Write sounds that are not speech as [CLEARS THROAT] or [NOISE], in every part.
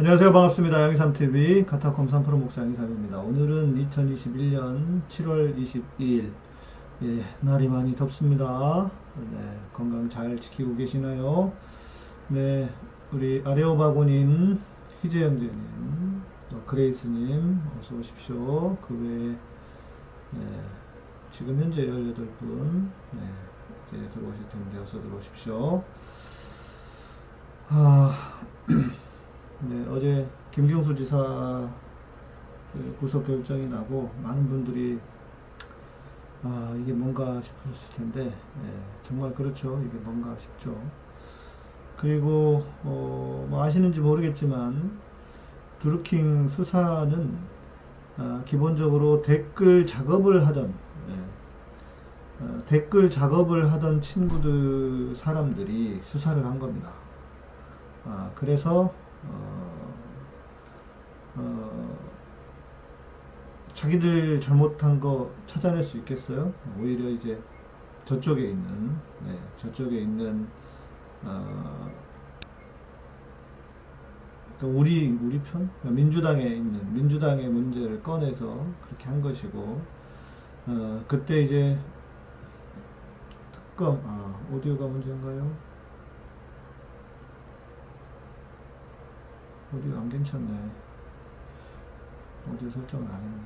안녕하세요. 반갑습니다. 양이삼TV 카타콤 3프로 목사 양이삼입니다. 오늘은 2021년 7월 22일. 예, 날이 많이 덥습니다. 네, 건강 잘 지키고 계시나요? 네, 우리 아레오바고님, 희재형제님, 또 그레이스님, 어서 오십시오. 그 외에, 네, 지금 현재 18분, 네, 이제 들어오실 텐데, 어서 들어오십시오. 아, [CLEARS THROAT] 네, 어제 김경수 지사 그 구속 결정이 나고 많은 분들이 아 이게 뭔가 싶으실 텐데 예, 정말 그렇죠. 이게 뭔가 싶죠. 그리고 어, 뭐 아시는지 모르겠지만 드루킹 수사는 아, 기본적으로 댓글 작업을 하던 예, 어, 댓글 작업을 하던 친구들 사람들이 수사를 한 겁니다. 아, 그래서 어, 어, 자기들 잘못한 거 찾아낼 수 있겠어요? 오히려 이제 저쪽에 있는, 네, 저쪽에 있는, 어, 그러니까 우리, 우리 편? 그러니까 민주당에 있는, 민주당의 문제를 꺼내서 그렇게 한 것이고, 어, 그때 이제 특검, 아, 오디오가 문제인가요? 오디오 안 괜찮네. 오디오 설정을 안 했네.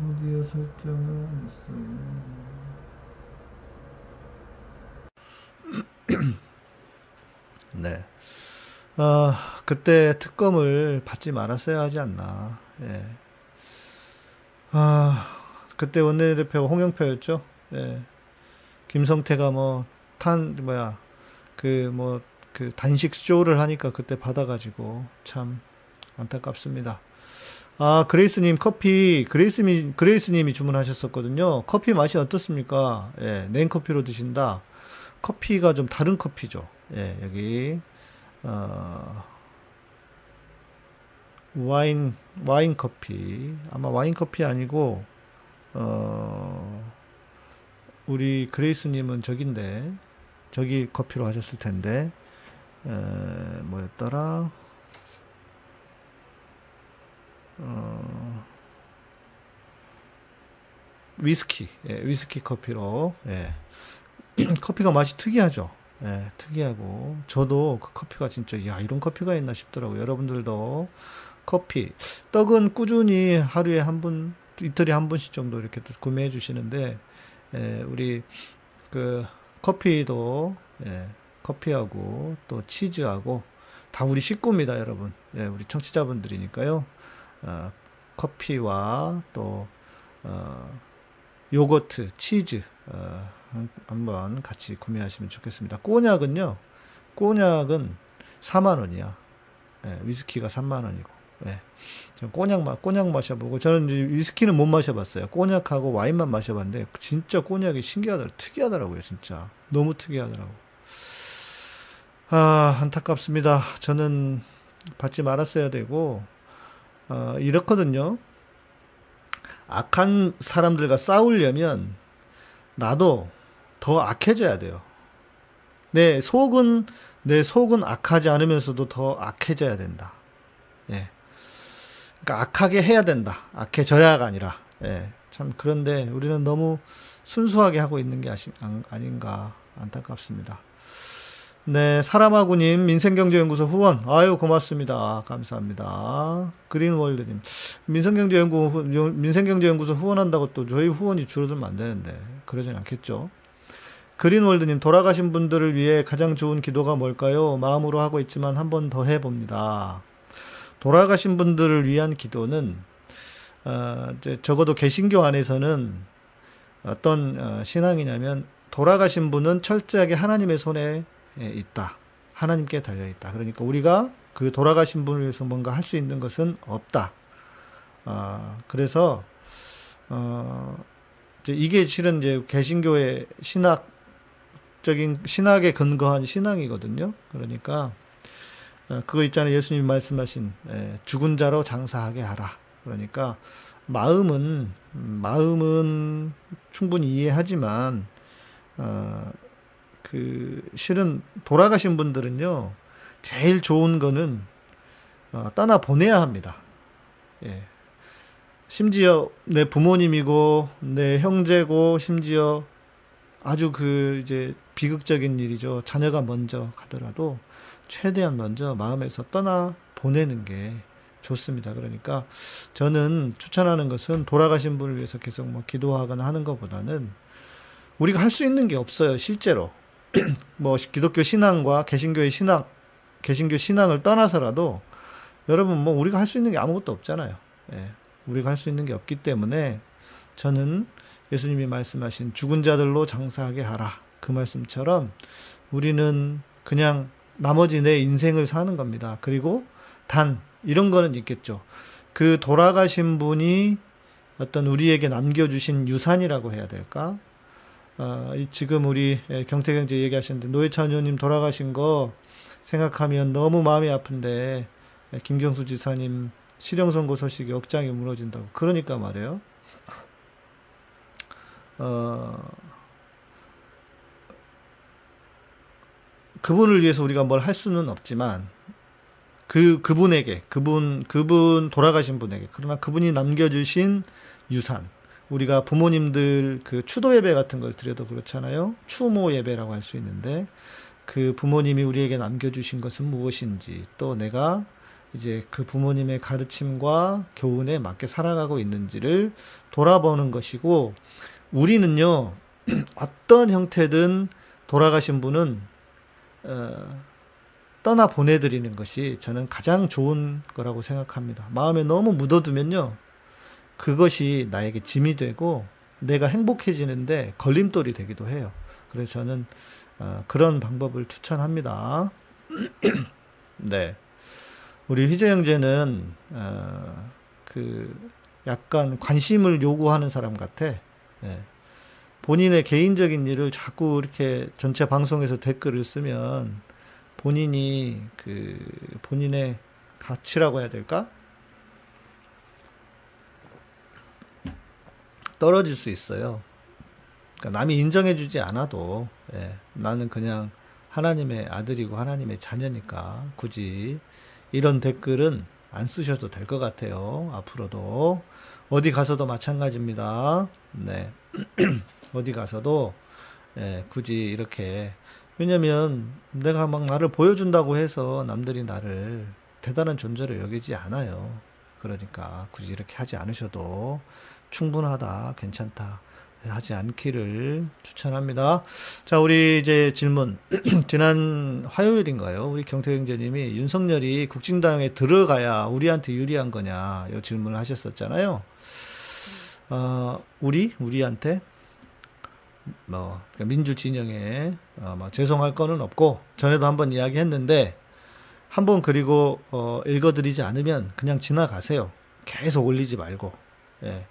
오디오 설정을 안 했어요. [CLEARS THROAT] 네. 어, 그때 특검을 받지 말았어야 하지 않나. 예. 아, 그때 원내대표가 홍영표였죠. 예. 김성태가 뭐, 탄, 뭐야, 그, 뭐, 그 단식 쇼를 하니까 그때 받아가지고 참 안타깝습니다. 아, 그레이스님 커피, 그레이스님, 그레이스님이 주문하셨었거든요. 커피 맛이 어떻습니까? 예, 냉커피로 드신다. 커피가 좀 다른 커피죠. 예, 여기, 어, 와인, 와인 커피. 아마 와인 커피 아니고, 어, 우리 그레이스님은 저긴데, 저기 커피로 하셨을 텐데, 에, 뭐였더라? 어, 위스키, 예, 위스키 커피로, 예. [CLEARS THROAT] 커피가 맛이 특이하죠. 예, 특이하고, 저도 그 커피가 진짜, 야, 이런 커피가 있나 싶더라고요. 여러분들도 커피, 떡은 꾸준히 하루에 한 분, 이틀에 한 분씩 정도 이렇게 또 구매해 주시는데, 예, 우리 그 커피도, 예, 커피하고 또 치즈하고 다 우리 식구입니다, 여러분. 예, 우리 청취자분들이니까요. 어, 커피와 또 어, 요거트, 치즈 어, 한번 같이 구매하시면 좋겠습니다. 꼬냑은요. 꼬냑은 4만 원이야. 예, 위스키가 3만 원이고. 예. 꼬냑 맛, 꼬냑 마셔보고, 저는 위스키는 못 마셔봤어요. 꼬냑하고 와인만 마셔봤는데, 진짜 꼬냑이 신기하더라, 특이하더라고요, 진짜. 너무 특이하더라고. 아, 안타깝습니다. 저는 받지 말았어야 되고, 어, 이렇거든요. 악한 사람들과 싸우려면 나도 더 악해져야 돼요. 내 속은, 내 속은 악하지 않으면서도 더 악해져야 된다. 예. 그러니까 악하게 해야 된다. 악해져야가 아니라. 예. 참, 그런데 우리는 너무 순수하게 하고 있는 게 아닌가 안타깝습니다. 네, 사람하구님, 민생경제연구소 후원. 아유, 고맙습니다. 감사합니다. 그린월드님, 민생경제연구, 민생경제연구소 후원한다고 또 저희 후원이 줄어들면 안 되는데, 그러진 않겠죠. 그린월드님, 돌아가신 분들을 위해 가장 좋은 기도가 뭘까요? 마음으로 하고 있지만 한 번 더 해봅니다. 돌아가신 분들을 위한 기도는, 어, 적어도 개신교 안에서는 어떤 어, 신앙이냐면, 돌아가신 분은 철저하게 하나님의 손에 있다. 하나님께 달려 있다. 그러니까 우리가 그 돌아가신 분을 위해서 뭔가 할 수 있는 것은 없다. 어, 그래서 어, 이게 실은 이제 개신교의 신학적인 신학에 근거한 신앙이거든요. 그러니까 어, 그거 있잖아요. 예수님 말씀하신 예, 죽은 자로 장사하게 하라. 그러니까 마음은 마음은 충분히 이해하지만 어, 그 실은 돌아가신 분들은요 제일 좋은 거는 어, 떠나 보내야 합니다. 예. 심지어 내 부모님이고 내 형제고 심지어 아주 그 이제 비극적인 일이죠. 자녀가 먼저 가더라도 최대한 먼저 마음에서 떠나 보내는 게 좋습니다. 그러니까 저는 추천하는 것은 돌아가신 분을 위해서 계속 뭐 기도하거나 하는 것보다는 우리가 할 수 있는 게 없어요. 실제로 [CLEARS THROAT] 뭐 기독교 신앙과 개신교의 신앙, 개신교 신앙을 떠나서라도 여러분 뭐 우리가 할 수 있는 게 아무것도 없잖아요. 예. 우리가 할 수 있는 게 없기 때문에 저는 예수님이 말씀하신 죽은 자들로 장사하게 하라. 그 말씀처럼 우리는 그냥 나머지 내 인생을 사는 겁니다. 그리고 단 이런 거는 있겠죠. 그 돌아가신 분이 어떤 우리에게 남겨주신 유산이라고 해야 될까? 어, 지금 우리 경태경제 얘기하셨는데 노회찬 의원님 돌아가신 거 생각하면 너무 마음이 아픈데 김경수 지사님 실형 선고 소식이 억장이 무너진다고 그러니까 말이에요. 어, 그분을 위해서 우리가 뭘 할 수는 없지만 그 그분에게 그분 그분 돌아가신 분에게 그러나 그분이 남겨주신 유산 우리가 부모님들 그 추도 예배 같은 걸 드려도 그렇잖아요 추모 예배라고 할 수 있는데 그 부모님이 우리에게 남겨주신 것은 무엇인지 또 내가 이제 그 부모님의 가르침과 교훈에 맞게 살아가고 있는지를 돌아보는 것이고 우리는요 [CLEARS THROAT] 어떤 형태든 돌아가신 분은 어, 떠나 보내드리는 것이 저는 가장 좋은 거라고 생각합니다. 마음에 너무 묻어두면요 그것이 나에게 짐이 되고 내가 행복해지는데 걸림돌이 되기도 해요. 그래서 저는 어, 그런 방법을 추천합니다. [CLEARS THROAT] 네. 우리 희재 형제는 어, 그 약간 관심을 요구하는 사람 같아. 예. 본인의 개인적인 일을 자꾸 이렇게 전체 방송에서 댓글을 쓰면 본인이 그 본인의 가치라고 해야 될까? 떨어질 수 있어요. 그러니까 남이 인정해주지 않아도 예, 나는 그냥 하나님의 아들이고 하나님의 자녀니까 굳이 이런 댓글은 안 쓰셔도 될 것 같아요. 앞으로도. 어디 가서도 마찬가지입니다. 네. [CLEARS THROAT] 어디 가서도, 예, 굳이 이렇게. 왜냐면 내가 막 나를 보여준다고 해서 남들이 나를 대단한 존재로 여기지 않아요. 그러니까 굳이 이렇게 하지 않으셔도 충분하다, 괜찮다. 하지 않기를 추천합니다. 자, 우리 이제 질문. [CLEARS THROAT] 지난 화요일인가요? 우리 경태경제님이 윤석열이 국진당에 들어가야 우리한테 유리한 거냐, 이 질문을 하셨었잖아요. 어, 우리? 우리한테? 뭐, 그러니까 민주 진영에, 어, 뭐, 죄송할 거는 없고, 전에도 한번 이야기 했는데, 한번 그리고, 어, 읽어드리지 않으면 그냥 지나가세요. 계속 올리지 말고, 예.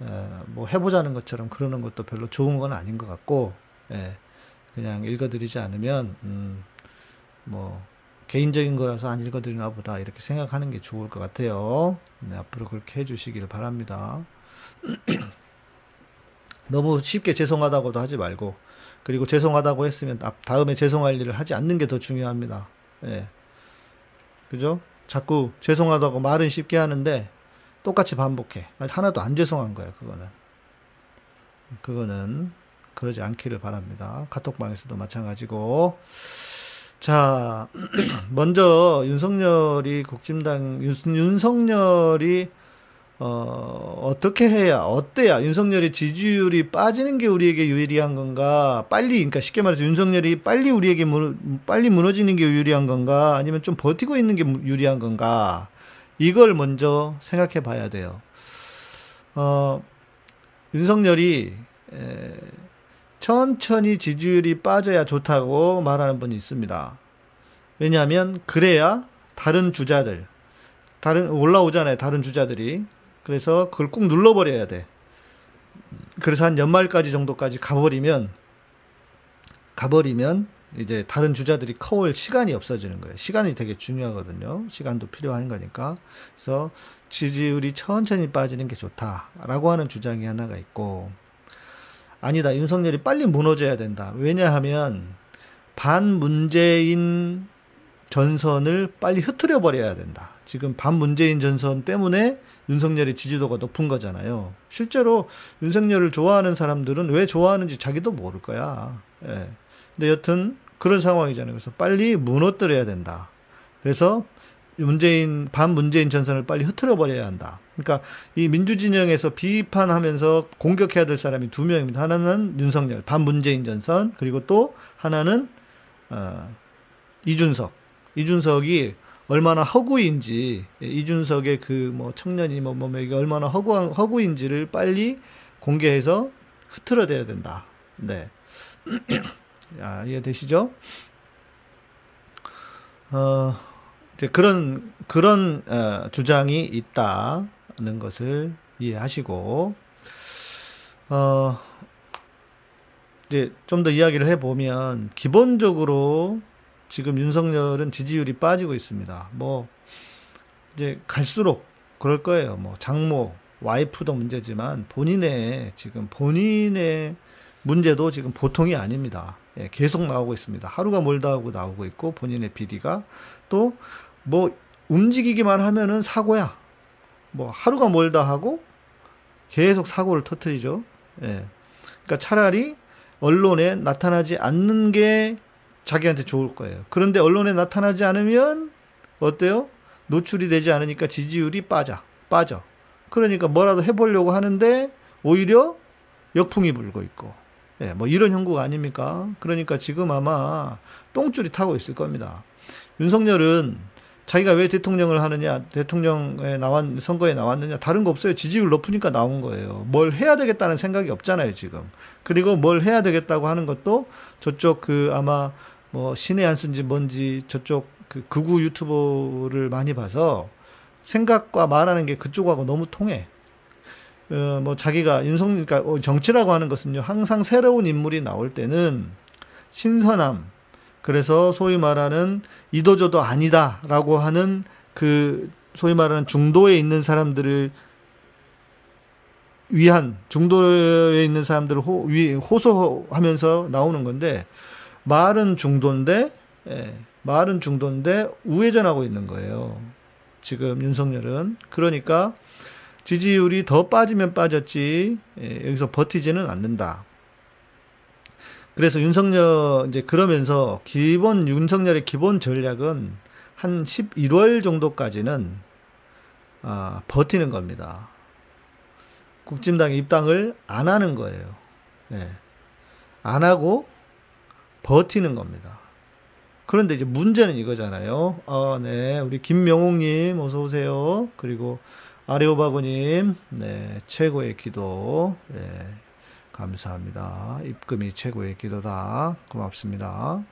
어, 뭐 해보자는 것처럼 그러는 것도 별로 좋은 건 아닌 것 같고, 예, 그냥 읽어드리지 않으면, 음, 뭐, 개인적인 거라서 안 읽어드리나 보다, 이렇게 생각하는 게 좋을 것 같아요. 네, 앞으로 그렇게 해주시기를 바랍니다. [CLEARS THROAT] 너무 쉽게 죄송하다고도 하지 말고, 그리고 죄송하다고 했으면 다음에 죄송할 일을 하지 않는 게 더 중요합니다. 예. 그죠? 자꾸 죄송하다고 말은 쉽게 하는데, 똑같이 반복해. 하나도 안 죄송한 거야, 그거는. 그거는 그러지 않기를 바랍니다. 카톡방에서도 마찬가지고. 자, [CLEARS THROAT] 먼저 윤석열이 국진당, 윤, 석열이 어, 어떻게 해야, 어때야, 윤석열이 지지율이 빠지는 게 우리에게 유리한 건가, 빨리, 그러니까 쉽게 말해서 윤석열이 빨리 우리에게 무, 빨리 무너지는 게 유리한 건가, 아니면 좀 버티고 있는 게 유리한 건가, 이걸 먼저 생각해 봐야 돼요. 어, 윤석열이 에, 천천히 지지율이 빠져야 좋다고 말하는 분이 있습니다. 왜냐하면 그래야 다른 주자들, 다른 올라오잖아요. 다른 주자들이. 그래서 그걸 꾹 눌러버려야 돼. 그래서 한 연말까지 정도까지 가버리면 가버리면 이제 다른 주자들이 커올 시간이 없어지는 거예요. 시간이 되게 중요하거든요. 시간도 필요한 거니까. 그래서 지지율이 천천히 빠지는 게 좋다라고 하는 주장이 하나가 있고 아니다. 윤석열이 빨리 무너져야 된다. 왜냐하면 반문재인 전선을 빨리 흐트려 버려야 된다. 지금 반문재인 전선 때문에 윤석열의 지지도가 높은 거잖아요. 실제로 윤석열을 좋아하는 사람들은 왜 좋아하는지 자기도 모를 거야. 예. 근데 여튼 그런 상황이잖아요. 그래서 빨리 무너뜨려야 된다. 그래서 문재인 반문재인 전선을 빨리 흐트러 버려야 한다. 그러니까 이 민주진영에서 비판하면서 공격해야 될 사람이 두 명입니다. 하나는 윤석열 반문재인 전선 그리고 또 하나는 어, 이준석. 이준석이 얼마나 허구인지 이준석의 그 뭐 청년이 뭐, 뭐 이게 얼마나 허구 허구인지를 빨리 공개해서 흐트러져야 된다. 네. [CLEARS THROAT] 야, 이해되시죠? 어, 이제 그런, 그런, 어, 주장이 있다는 것을 이해하시고, 어, 이제 좀 더 이야기를 해보면, 기본적으로 지금 윤석열은 지지율이 빠지고 있습니다. 뭐, 이제 갈수록 그럴 거예요. 뭐, 장모, 와이프도 문제지만, 본인의, 지금 본인의 문제도 지금 보통이 아닙니다. 예, 계속 나오고 있습니다. 하루가 멀다 하고 나오고 있고 본인의 비리가 또 뭐 움직이기만 하면은 사고야. 뭐 하루가 멀다 하고 계속 사고를 터트리죠. 예. 그러니까 차라리 언론에 나타나지 않는 게 자기한테 좋을 거예요. 그런데 언론에 나타나지 않으면 어때요? 노출이 되지 않으니까 지지율이 빠져. 빠져. 그러니까 뭐라도 해보려고 하는데 오히려 역풍이 불고 있고. 예, 뭐 이런 형국 아닙니까? 그러니까 지금 아마 똥줄이 타고 있을 겁니다. 윤석열은 자기가 왜 대통령을 하느냐, 대통령에 나왔, 선거에 나왔느냐, 다른 거 없어요. 지지율 높으니까 나온 거예요. 뭘 해야 되겠다는 생각이 없잖아요, 지금. 그리고 뭘 해야 되겠다고 하는 것도 저쪽 그 아마 뭐 신의 한수인지 뭔지 저쪽 그 극우 유튜버를 많이 봐서 생각과 말하는 게 그쪽하고 너무 통해. 어, 뭐 자기가 윤석 그러니까 어, 정치라고 하는 것은요 항상 새로운 인물이 나올 때는 신선함 그래서 소위 말하는 이도저도 아니다라고 하는 그 소위 말하는 중도에 있는 사람들을 위한 중도에 있는 사람들을 호, 위, 호소하면서 나오는 건데 말은 중도인데 예, 말은 중도인데 우회전하고 있는 거예요. 지금 윤석열은 그러니까 지지율이 더 빠지면 빠졌지 예, 여기서 버티지는 않는다. 그래서 윤석열 이제 그러면서 기본 윤석열의 기본 전략은 한 11월 정도까지는 아, 버티는 겁니다. 국진당 입당을 안 하는 거예요. 예. 안 하고 버티는 겁니다. 그런데 이제 문제는 이거잖아요. 아, 네. 우리 김명옥님, 어서오세요. 그리고 아레오바고님, 네, 최고의 기도, 네, 감사합니다. 입금이 최고의 기도다. 고맙습니다.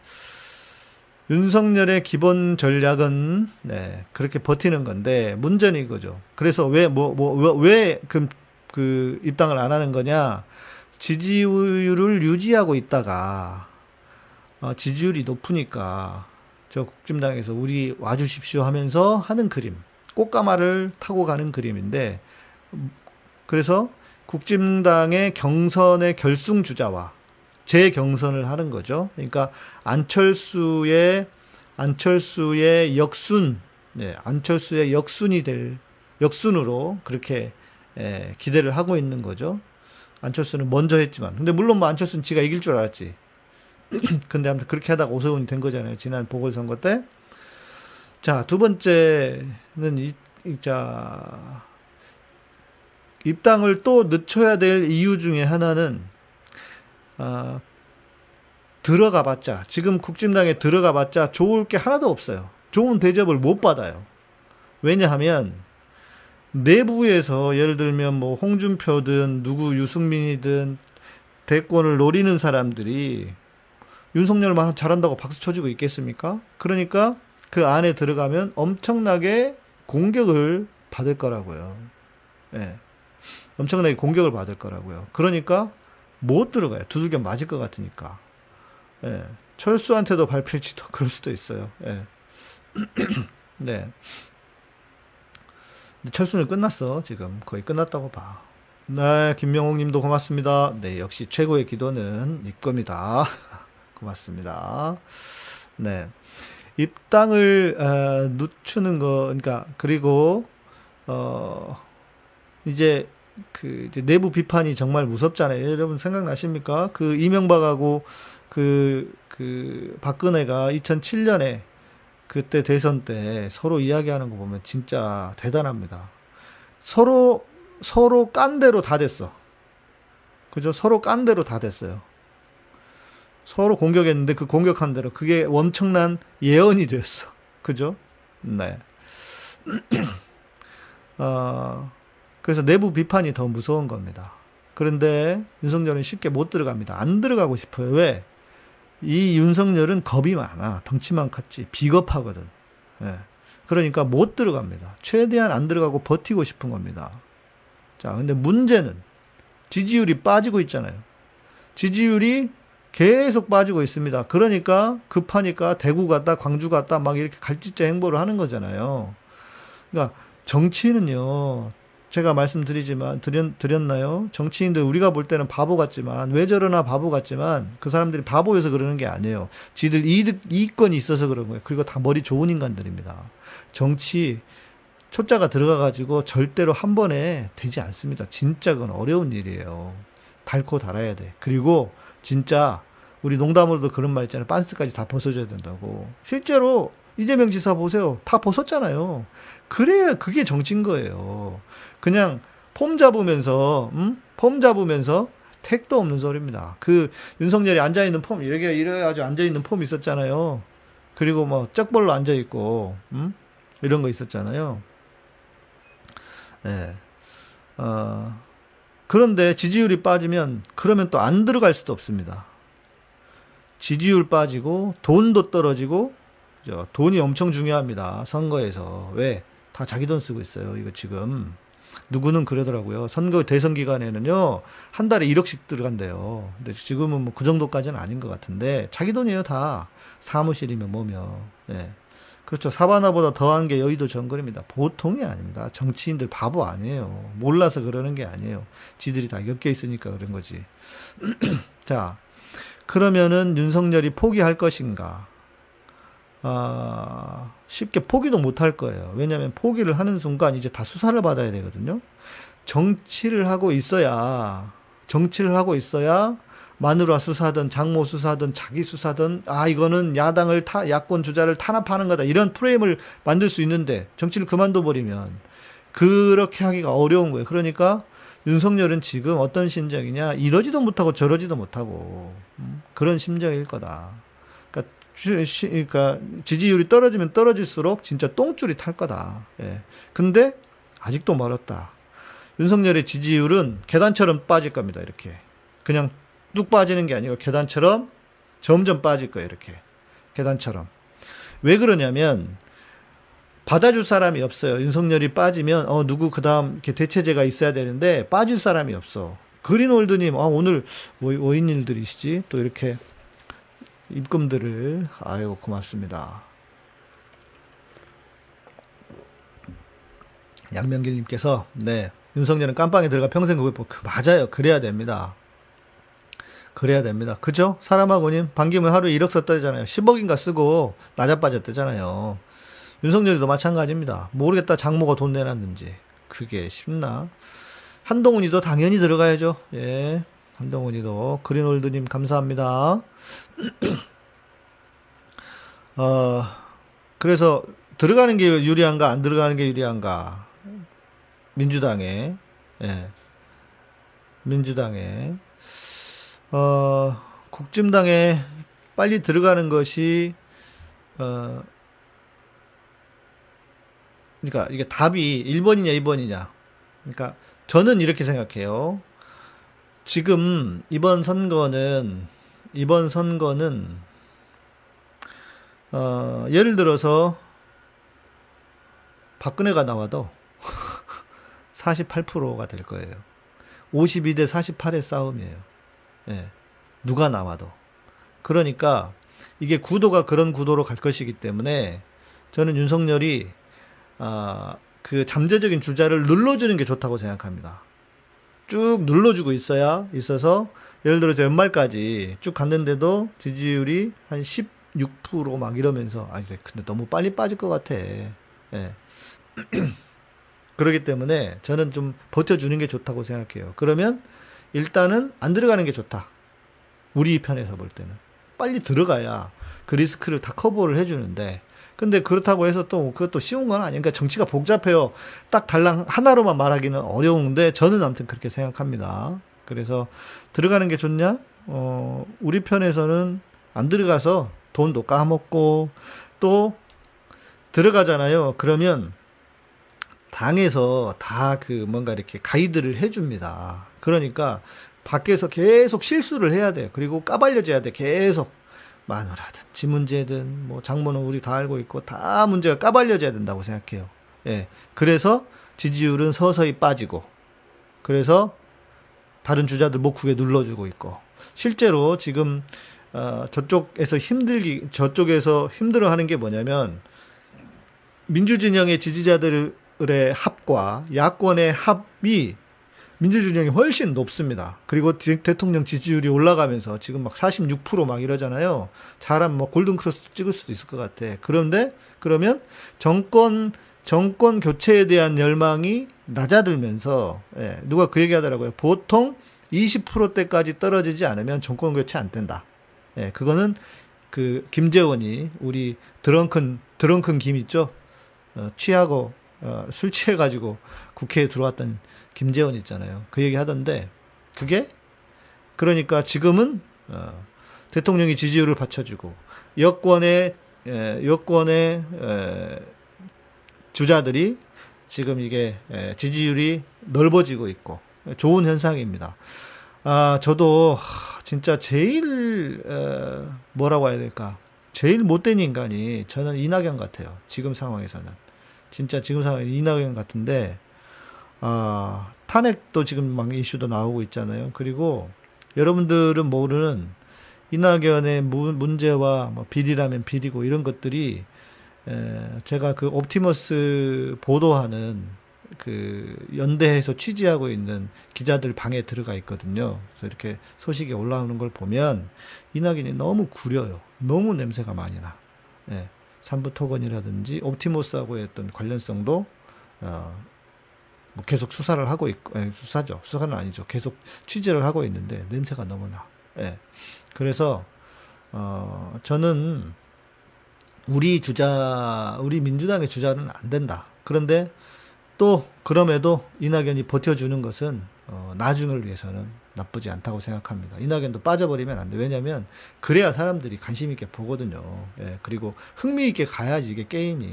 윤석열의 기본 전략은, 네, 그렇게 버티는 건데, 문제는 이거죠. 그래서 왜, 뭐, 뭐, 왜, 그, 그, 입당을 안 하는 거냐? 지지율을 유지하고 있다가, 어, 지지율이 높으니까, 저 국진당에서 우리 와주십시오 하면서 하는 그림. 꽃가마를 타고 가는 그림인데 그래서 국진당의 경선의 결승 주자와 재경선을 하는 거죠. 그러니까 안철수의 안철수의 역순, 네, 안철수의 역순이 될 역순으로 그렇게 예, 기대를 하고 있는 거죠. 안철수는 먼저 했지만, 근데 물론 뭐 안철수는 지가 이길 줄 알았지. [CLEARS THROAT] 근데 아무튼 그렇게 하다가 오세훈이 된 거잖아요. 지난 보궐선거 때. 자, 두 번째는 이, 자, 입당을 또 늦춰야 될 이유 중에 하나는, 아, 들어가 봤자, 지금 국진당에 들어가 봤자 좋을 게 하나도 없어요. 좋은 대접을 못 받아요. 왜냐하면, 내부에서 예를 들면 뭐 홍준표든 누구 유승민이든 대권을 노리는 사람들이 윤석열만 잘한다고 박수 쳐주고 있겠습니까? 그러니까 그 안에 들어가면 엄청나게 공격을 받을 거라고요. 예. 엄청나게 공격을 받을 거라고요. 그러니까 못 들어가요. 두들겨 맞을 것 같으니까. 예. 철수한테도 밟힐지도 그럴 수도 있어요. 예. [CLEARS THROAT] 네. 철수는 끝났어. 지금 거의 끝났다고 봐. 네, 김명옥 님도 고맙습니다. 네, 역시 최고의 기도는 이 겁니다. [LAUGHS] 고맙습니다. 네. 입당을 어, 늦추는 거, 그러니까 그리고 어 이제 그 이제 내부 비판이 정말 무섭잖아요. 여러분 생각나십니까? 그 이명박하고 그, 그 박근혜가 2007년에 그때 대선 때 서로 이야기하는 거 보면 진짜 대단합니다. 서로, 서로 깐 대로 다 됐어. 그죠? 서로 깐 대로 다 됐어요. 서로 공격했는데 그 공격한 대로 그게 엄청난 예언이 됐어. 그죠? 네. [CLEARS THROAT] 어, 그래서 내부 비판이 더 무서운 겁니다. 그런데 윤석열은 쉽게 못 들어갑니다. 안 들어가고 싶어요. 왜? 이 윤석열은 겁이 많아. 덩치만 컸지. 비겁하거든. 예. 그러니까 못 들어갑니다. 최대한 안 들어가고 버티고 싶은 겁니다. 자, 근데 문제는 지지율이 빠지고 있잖아요. 지지율이 계속 빠지고 있습니다. 그러니까 급하니까 대구 갔다 광주 갔다 막 이렇게 갈짓자 행보를 하는 거잖아요. 그러니까 정치는요. 제가 말씀드리지만 드렸, 드렸나요? 정치인들 우리가 볼 때는 바보 같지만 왜 저러나 바보 같지만 그 사람들이 바보여서 그러는 게 아니에요. 지들 이득 이익권이 있어서 그런 거예요. 그리고 다 머리 좋은 인간들입니다. 정치 초짜가 들어가 가지고 절대로 한 번에 되지 않습니다. 진짜 그건 어려운 일이에요. 달고 달아야 돼. 그리고 진짜 우리 농담으로도 그런 말 있잖아요. 빤스까지 다 벗어줘야 된다고. 실제로 이재명 지사 보세요. 다 벗었잖아요. 그래야 그게 정치인 거예요. 그냥 폼 잡으면서, 음? 폼 잡으면서 택도 없는 소리입니다. 그 윤석열이 앉아있는 폼, 이렇게, 이래가지고 앉아있는 폼 있었잖아요. 그리고 뭐, 쩍벌로 앉아있고, 음? 이런 거 있었잖아요. 예. 네. 어, 그런데 지지율이 빠지면, 그러면 또 안 들어갈 수도 없습니다. 지지율 빠지고, 돈도 떨어지고, 저 돈이 엄청 중요합니다. 선거에서. 왜? 다 자기 돈 쓰고 있어요. 이거 지금. 누구는 그러더라고요. 선거 대선 기간에는요, 한 달에 1억씩 들어간대요. 근데 지금은 뭐 그 정도까지는 아닌 것 같은데, 자기 돈이에요, 다. 사무실이면 뭐며. 예. 그렇죠. 사바나보다 더한 게 여의도 정글입니다. 보통이 아닙니다. 정치인들 바보 아니에요. 몰라서 그러는 게 아니에요. 지들이 다 엮여 있으니까 그런 거지. [CLEARS THROAT] 자, 그러면은 윤석열이 포기할 것인가? 아, 쉽게 포기도 못 할 거예요. 왜냐하면 포기를 하는 순간 이제 다 수사를 받아야 되거든요. 정치를 하고 있어야, 정치를 하고 있어야 마누라 수사든 장모 수사든 자기 수사든 아 이거는 야당을 타 야권 주자를 탄압하는 거다 이런 프레임을 만들 수 있는데 정치를 그만둬 버리면 그렇게 하기가 어려운 거예요. 그러니까 윤석열은 지금 어떤 심정이냐 이러지도 못하고 저러지도 못하고 음, 그런 심정일 거다. 그러니까 지지율이 떨어지면 떨어질수록 진짜 똥줄이 탈 거다. 예. 근데 아직도 멀었다. 윤석열의 지지율은 계단처럼 빠질 겁니다. 이렇게 그냥 뚝 빠지는 게 아니고 계단처럼 점점 빠질 거예요. 이렇게 계단처럼 왜 그러냐면 받아줄 사람이 없어요. 윤석열이 빠지면 어 누구 그 다음 이렇게 대체제가 있어야 되는데 빠질 사람이 없어. 그린홀드님, 아, 오늘 뭐, 뭐인 일들이시지? 또 이렇게 입금들을 아유 고맙습니다. 양명길님께서 네 윤석열은 깜빵에 들어가 평생 그걸 그 맞아요. 그래야 됩니다. 그래야 됩니다. 그죠? 사람하고님 반기문 하루에 1억 썼다잖아요. 10억인가 쓰고 나자빠졌대잖아요. 윤석열도 마찬가지입니다. 모르겠다 장모가 돈 내놨는지 그게 쉽나? 한동훈이도 당연히 들어가야죠. 예. 한동훈이도 그린홀드님 감사합니다. [CLEARS THROAT] 어, 그래서 들어가는 게 유리한가 안 들어가는 게 유리한가 민주당에 예. 민주당에 어, 국진당에 빨리 들어가는 것이 어, 그러니까 이게 답이 1번이냐 2번이냐 그러니까 저는 이렇게 생각해요. 지금 이번 선거는 이번 선거는 어, 예를 들어서 박근혜가 나와도 [LAUGHS] 48%가 될 거예요. 52대 48의 싸움이에요. 예. 누가 나와도. 그러니까 이게 구도가 그런 구도로 갈 것이기 때문에 저는 윤석열이 아, 그 잠재적인 주자를 눌러주는 게 좋다고 생각합니다. 쭉 눌러주고 있어야 있어서 예를 들어서 연말까지 쭉 갔는데도 지지율이 한 10, 36%막 이러면서 아 근데 너무 빨리 빠질 것 같아. 예. [CLEARS THROAT] 그러기 때문에 저는 좀 버텨주는 게 좋다고 생각해요. 그러면 일단은 안 들어가는 게 좋다. 우리 편에서 볼 때는. 빨리 들어가야 그 리스크를 다 커버를 해주는데, 근데 그렇다고 해서 또 그것도 쉬운 건 아니니까 그러니까 정치가 복잡해요. 딱 달랑 하나로만 말하기는 어려운데 저는 아무튼 그렇게 생각합니다. 그래서 들어가는 게 좋냐? 어, 우리 편에서는 안 들어가서 돈도 까먹고 또 들어가잖아요. 그러면 당에서 다 그 뭔가 이렇게 가이드를 해줍니다. 그러니까 밖에서 계속 실수를 해야 돼요. 그리고 까발려져야 돼. 계속. 마누라든, 문제든, 뭐, 장모는 우리 다 알고 있고, 다 문제가 까발려져야 된다고 생각해요. 예. 그래서 지지율은 서서히 빠지고, 그래서 다른 주자들 목국에 눌러주고 있고, 실제로 지금, 어, 저쪽에서 힘들기, 저쪽에서 힘들어 하는 게 뭐냐면, 민주진영의 지지자들의 합과 야권의 합이 민주진영이 훨씬 높습니다. 그리고 대통령 지지율이 올라가면서 지금 막 46%막 이러잖아요. 잘하면 뭐 골든크로스 찍을 수도 있을 것 같아. 그런데 그러면 정권 정권 교체에 대한 열망이 낮아들면서 예, 누가 그 얘기 하더라고요. 보통 20%대까지 떨어지지 않으면 정권 교체 안 된다. 예, 그거는 그 김재원이 우리 드렁큰 드렁큰 김 있죠? 어, 취하고 어, 술 취해 가지고 국회에 들어왔던 김재원 있잖아요. 그 얘기 하던데 그게 그러니까 지금은 어, 대통령이 지지율을 받쳐주고 여권의 에, 여권의 에, 주자들이 지금 이게 에, 지지율이 넓어지고 있고 좋은 현상입니다. 아 저도 진짜 제일 에, 뭐라고 해야 될까 제일 못된 인간이 저는 이낙연 같아요. 지금 상황에서는 진짜 지금 상황에 이낙연 같은데 아, 탄핵도 지금 막 이슈도 나오고 있잖아요. 그리고 여러분들은 모르는 이낙연의 문제와 뭐 비리라면 비리고 이런 것들이 에, 제가 그 옵티머스 보도하는 그 연대에서 취재하고 있는 기자들 방에 들어가 있거든요. 그래서 이렇게 소식이 올라오는 걸 보면 이낙연이 너무 구려요. 너무 냄새가 많이 나. 예. 산부 토건이라든지 옵티머스하고의 어떤 관련성도 어, 뭐 계속 수사를 하고 있고, 예, 수사죠. 수사는 아니죠. 계속 취재를 하고 있는데 냄새가 너무 나. 예. 그래서 어, 저는 우리 주자, 우리 민주당의 주자는 안 된다. 그런데 또 그럼에도 이낙연이 버텨주는 것은 어, 나중을 위해서는 나쁘지 않다고 생각합니다. 이낙연도 빠져버리면 안 돼. 왜냐면 그래야 사람들이 관심 있게 보거든요. 예, 그리고 흥미 있게 가야지 이게 게임이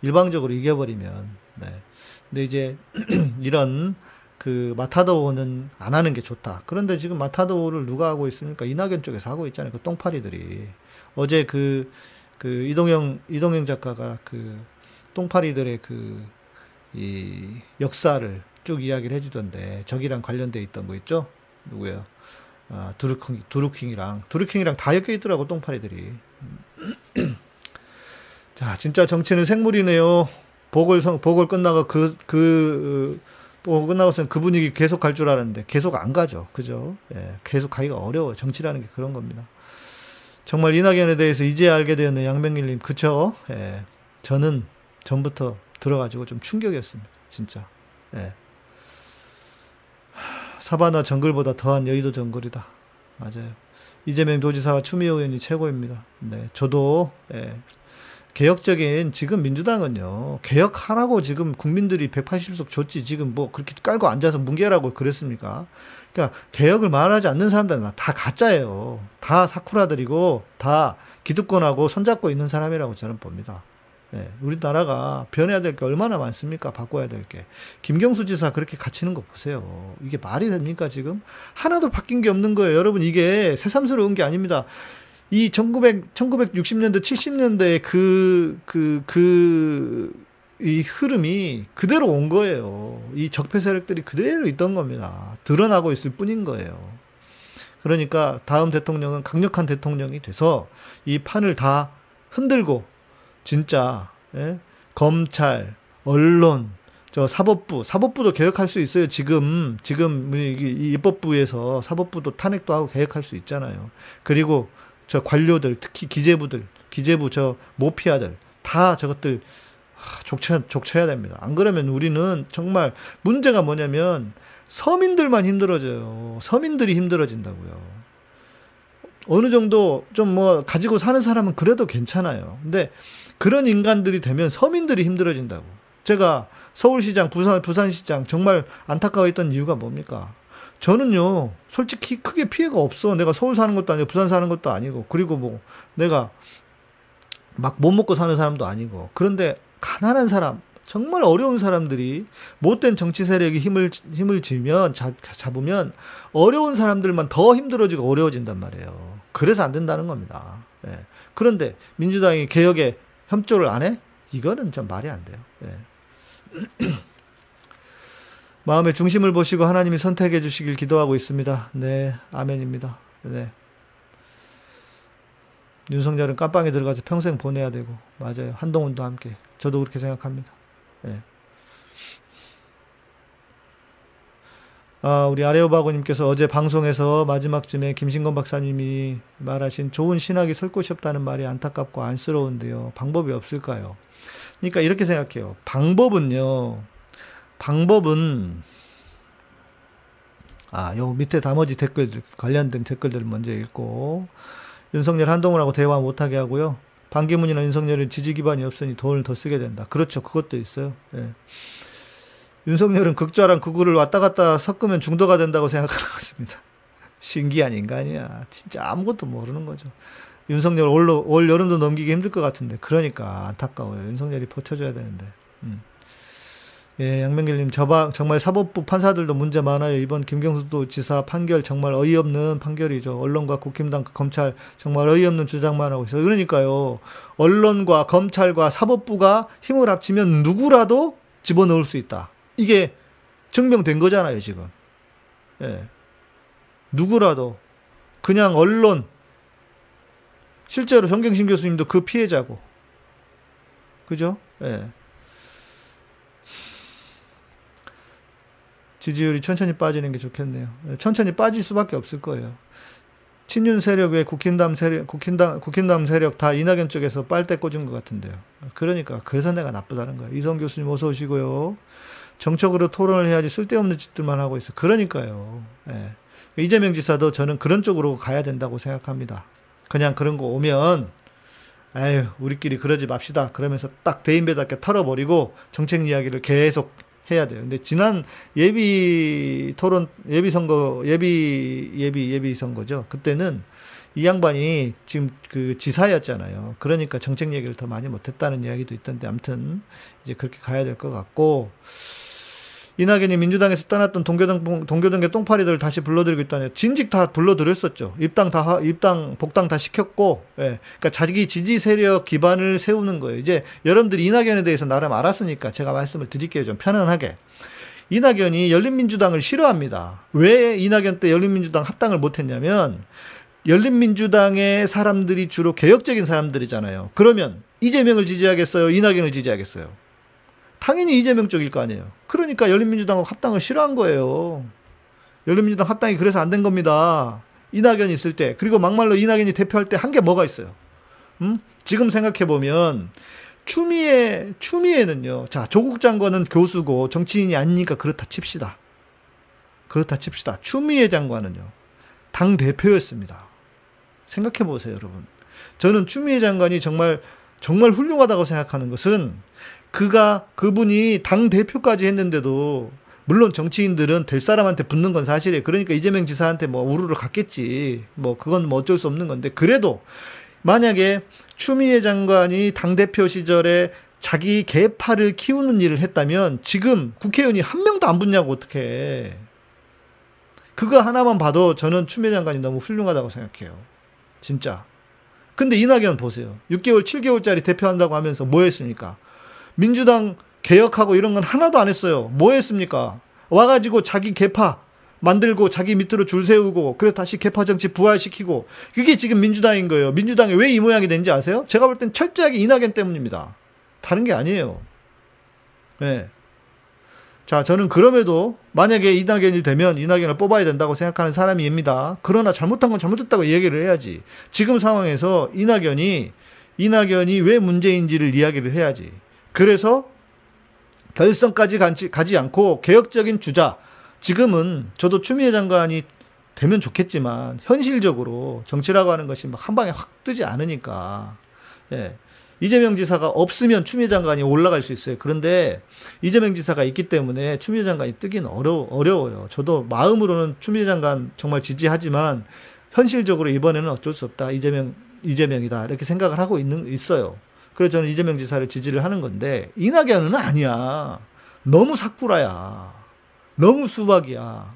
일방적으로 이겨버리면 네. 근데 이제 [CLEARS THROAT] 이런 그 마타도어는 안 하는 게 좋다. 그런데 지금 마타도어를 누가 하고 있습니까? 이낙연 쪽에서 하고 있잖아요. 그 똥파리들이. 어제 그, 그 이동영, 이동영 작가가 그 똥파리들의 그, 이 역사를 쭉 이야기를 해주던데, 저기랑 관련돼 있던 거 있죠? 누구야? 아, 두루킹, 두루킹이랑, 두루킹이랑 다 엮여 있더라고, 똥파리들이. [CLEARS THROAT] 자, 진짜 정치는 생물이네요. 보궐 보궐 끝나고 그, 그, 보궐 끝나고서는 그 분위기 계속 갈 줄 알았는데 계속 안 가죠. 그죠? 예, 계속 가기가 어려워요. 정치라는 게 그런 겁니다. 정말 이낙연에 대해서 이제 알게 되었는 양명길님, 그쵸? 예, 저는 전부터 들어가지고 좀 충격이었습니다. 진짜. 예. 사바나 정글보다 더한 여의도 정글이다. 맞아요. 이재명 도지사와 추미애 의원이 최고입니다. 네, 저도 예, 개혁적인 지금 민주당은요 개혁하라고 지금 국민들이 180석 줬지 지금 뭐 그렇게 깔고 앉아서 뭉개라고 그랬습니까? 그러니까 개혁을 말하지 않는 사람들은 다 가짜예요. 다 사쿠라들이고 다 기득권하고 손잡고 있는 사람이라고 저는 봅니다. 예, 우리나라가 변해야 될 게 얼마나 많습니까? 바꿔야 될 게. 김경수 지사 그렇게 갇히는 거 보세요. 이게 말이 됩니까, 지금? 하나도 바뀐 게 없는 거예요. 여러분, 이게 새삼스러운 게 아닙니다. 이 1900, 1960년대, 70년대의 그, 그, 그, 이 흐름이 그대로 온 거예요. 이 적폐 세력들이 그대로 있던 겁니다. 드러나고 있을 뿐인 거예요. 그러니까 다음 대통령은 강력한 대통령이 돼서 이 판을 다 흔들고 진짜 예? 검찰, 언론, 저 사법부, 사법부도 개혁할 수 있어요. 지금 지금 이 입법부에서 사법부도 탄핵도 하고 개혁할 수 있잖아요. 그리고 저 관료들, 특히 기재부들, 기재부 저 모피아들 다 저것들 족쳐, 족쳐야 됩니다. 안 그러면 우리는 정말 문제가 뭐냐면 서민들만 힘들어져요. 서민들이 힘들어진다고요. 어느 정도 좀 뭐 가지고 사는 사람은 그래도 괜찮아요. 근데 그런 인간들이 되면 서민들이 힘들어진다고. 제가 서울시장, 부산, 부산시장 정말 안타까워했던 이유가 뭡니까? 저는요, 솔직히 크게 피해가 없어. 내가 서울 사는 것도 아니고, 부산 사는 것도 아니고, 그리고 뭐, 내가 막 못 먹고 사는 사람도 아니고. 그런데 가난한 사람, 정말 어려운 사람들이 못된 정치 세력이 힘을 힘을 지면 자, 잡으면 어려운 사람들만 더 힘들어지고 어려워진단 말이에요. 그래서 안 된다는 겁니다. 예. 그런데 민주당이 개혁에 협조를 안 해? 이거는 좀 말이 안 돼요. 예. 마음의 중심을 보시고 하나님이 선택해 주시길 기도하고 있습니다. 네, 아멘입니다. 네. 윤석열은 깜빵에 들어가서 평생 보내야 되고, 맞아요. 한동훈도 함께. 저도 그렇게 생각합니다. 예. 아, 우리 아레오바고님께서 어제 방송에서 마지막쯤에 김신건 박사님이 말하신 좋은 신학이 설 곳이 없다는 말이 안타깝고 안쓰러운데요. 방법이 없을까요? 그러니까 이렇게 생각해요. 방법은요. 방법은 아, 요 밑에 나머지 댓글들 관련된 댓글들을 먼저 읽고 윤석열 한동훈하고 대화 못하게 하고요. 반기문이나 윤석열은 지지 기반이 없으니 돈을 더 쓰게 된다. 그렇죠. 그것도 있어요. 예. 윤석열은 극좌랑 극우를 왔다 갔다 섞으면 중도가 된다고 생각하는 [LAUGHS] 것입니다. 신기한 인간이야. 진짜 아무것도 모르는 거죠. 윤석열 올, 올 여름도 넘기기 힘들 것 같은데. 그러니까 안타까워요. 윤석열이 버텨줘야 되는데. 음. 예, 양명길님, 저방, 정말 사법부 판사들도 문제 많아요. 이번 김경수 지사 판결 정말 어이없는 판결이죠. 언론과 국힘당, 검찰 정말 어이없는 주장만 하고 있어요. 그러니까요. 언론과 검찰과 사법부가 힘을 합치면 누구라도 집어넣을 수 있다. 이게 증명된 거잖아요, 지금. 예. 누구라도. 그냥 언론. 실제로 정경심 교수님도 그 피해자고. 그죠? 예. 지지율이 천천히 빠지는 게 좋겠네요. 천천히 빠질 수밖에 없을 거예요. 친윤 세력 외 국힘당 세력, 국힘당, 국힘당 세력 다 이낙연 쪽에서 빨대 꽂은 것 같은데요. 그러니까, 그래서 내가 나쁘다는 거예요. 이성 교수님 어서 오시고요. 정적으로 토론을 해야지 쓸데없는 짓들만 하고 있어. 그러니까요. 예. 이재명 지사도 저는 그런 쪽으로 가야 된다고 생각합니다. 그냥 그런 거 오면, 아유, 우리끼리 그러지 맙시다. 그러면서 딱 대인배답게 털어버리고 정책 이야기를 계속 해야 돼요. 근데 지난 예비 토론 예비 선거 예비 예비 예비 선거죠. 그때는 이 양반이 지금 그 지사였잖아요. 그러니까 정책 얘기를 더 많이 못했다는 이야기도 있던데 아무튼 이제 그렇게 가야 될 것 같고 이낙연이 민주당에서 떠났던 동교동 동교동계 똥파리들 다시 불러들이고 있다네요. 진직 다 불러들였었죠. 입당 다 입당 복당 다 시켰고, 예. 그러니까 자기 지지 세력 기반을 세우는 거예요. 이제 여러분들이 이낙연에 대해서 나름 알았으니까 제가 말씀을 드릴게요. 좀 편안하게. 이낙연이 열린민주당을 싫어합니다. 왜 이낙연 때 열린민주당 합당을 못했냐면 열린민주당의 사람들이 주로 개혁적인 사람들이잖아요. 그러면 이재명을 지지하겠어요? 이낙연을 지지하겠어요? 당연히 이재명 쪽일 거 아니에요. 그러니까 열린민주당하고 합당을 싫어한 거예요. 열린민주당 합당이 그래서 안 된 겁니다. 이낙연이 있을 때 그리고 막말로 이낙연이 대표할 때 한 게 뭐가 있어요? 음? 지금 생각해 보면 추미애 추미애는요. 자 조국 장관은 교수고 정치인이 아니니까 그렇다 칩시다. 그렇다 칩시다. 추미애 장관은요. 당 대표였습니다. 생각해 보세요, 여러분. 저는 추미애 장관이 정말 정말 훌륭하다고 생각하는 것은 그가 그분이 당 대표까지 했는데도 물론 정치인들은 될 사람한테 붙는 건 사실이에요. 그러니까 이재명 지사한테 뭐 우르르 갔겠지. 뭐 그건 뭐 어쩔 수 없는 건데 그래도 만약에 추미애 장관이 당 대표 시절에 자기 개파를 키우는 일을 했다면 지금 국회의원이 한 명도 안 붙냐고 어떻게 그거 하나만 봐도 저는 추미애 장관이 너무 훌륭하다고 생각해요. 진짜. 근데 이낙연 보세요. 6개월, 7개월짜리 대표한다고 하면서 뭐 했습니까? 민주당 개혁하고 이런 건 하나도 안 했어요. 뭐 했습니까? 와가지고 자기 개파 만들고 자기 밑으로 줄 세우고 그래서 다시 개파 정치 부활시키고 그게 지금 민주당인 거예요. 민주당이 왜 이 모양이 된지 아세요? 제가 볼 땐 철저하게 이낙연 때문입니다. 다른 게 아니에요. 네. 자, 저는 그럼에도 만약에 이낙연이 되면 이낙연을 뽑아야 된다고 생각하는 사람입니다. 그러나 잘못한 건 잘못했다고 얘기를 해야지. 지금 상황에서 이낙연이 이낙연이 왜 문제인지를 이야기를 해야지. 그래서 결선까지 가지, 않고 개혁적인 주자. 지금은 저도 추미애 장관이 되면 좋겠지만 현실적으로 정치라고 하는 것이 막 한 방에 확 뜨지 않으니까. 예. 이재명 지사가 없으면 추미애 장관이 올라갈 수 있어요. 그런데 이재명 지사가 있기 때문에 추미애 장관이 뜨긴 어려, 어려워요. 저도 마음으로는 추미애 장관 정말 지지하지만 현실적으로 이번에는 어쩔 수 없다. 이재명, 이재명이다. 이렇게 생각을 하고 있는, 있어요. 그래서 저는 이재명 지사를 지지를 하는 건데, 이낙연은 아니야. 너무 사쿠라야. 너무 수박이야.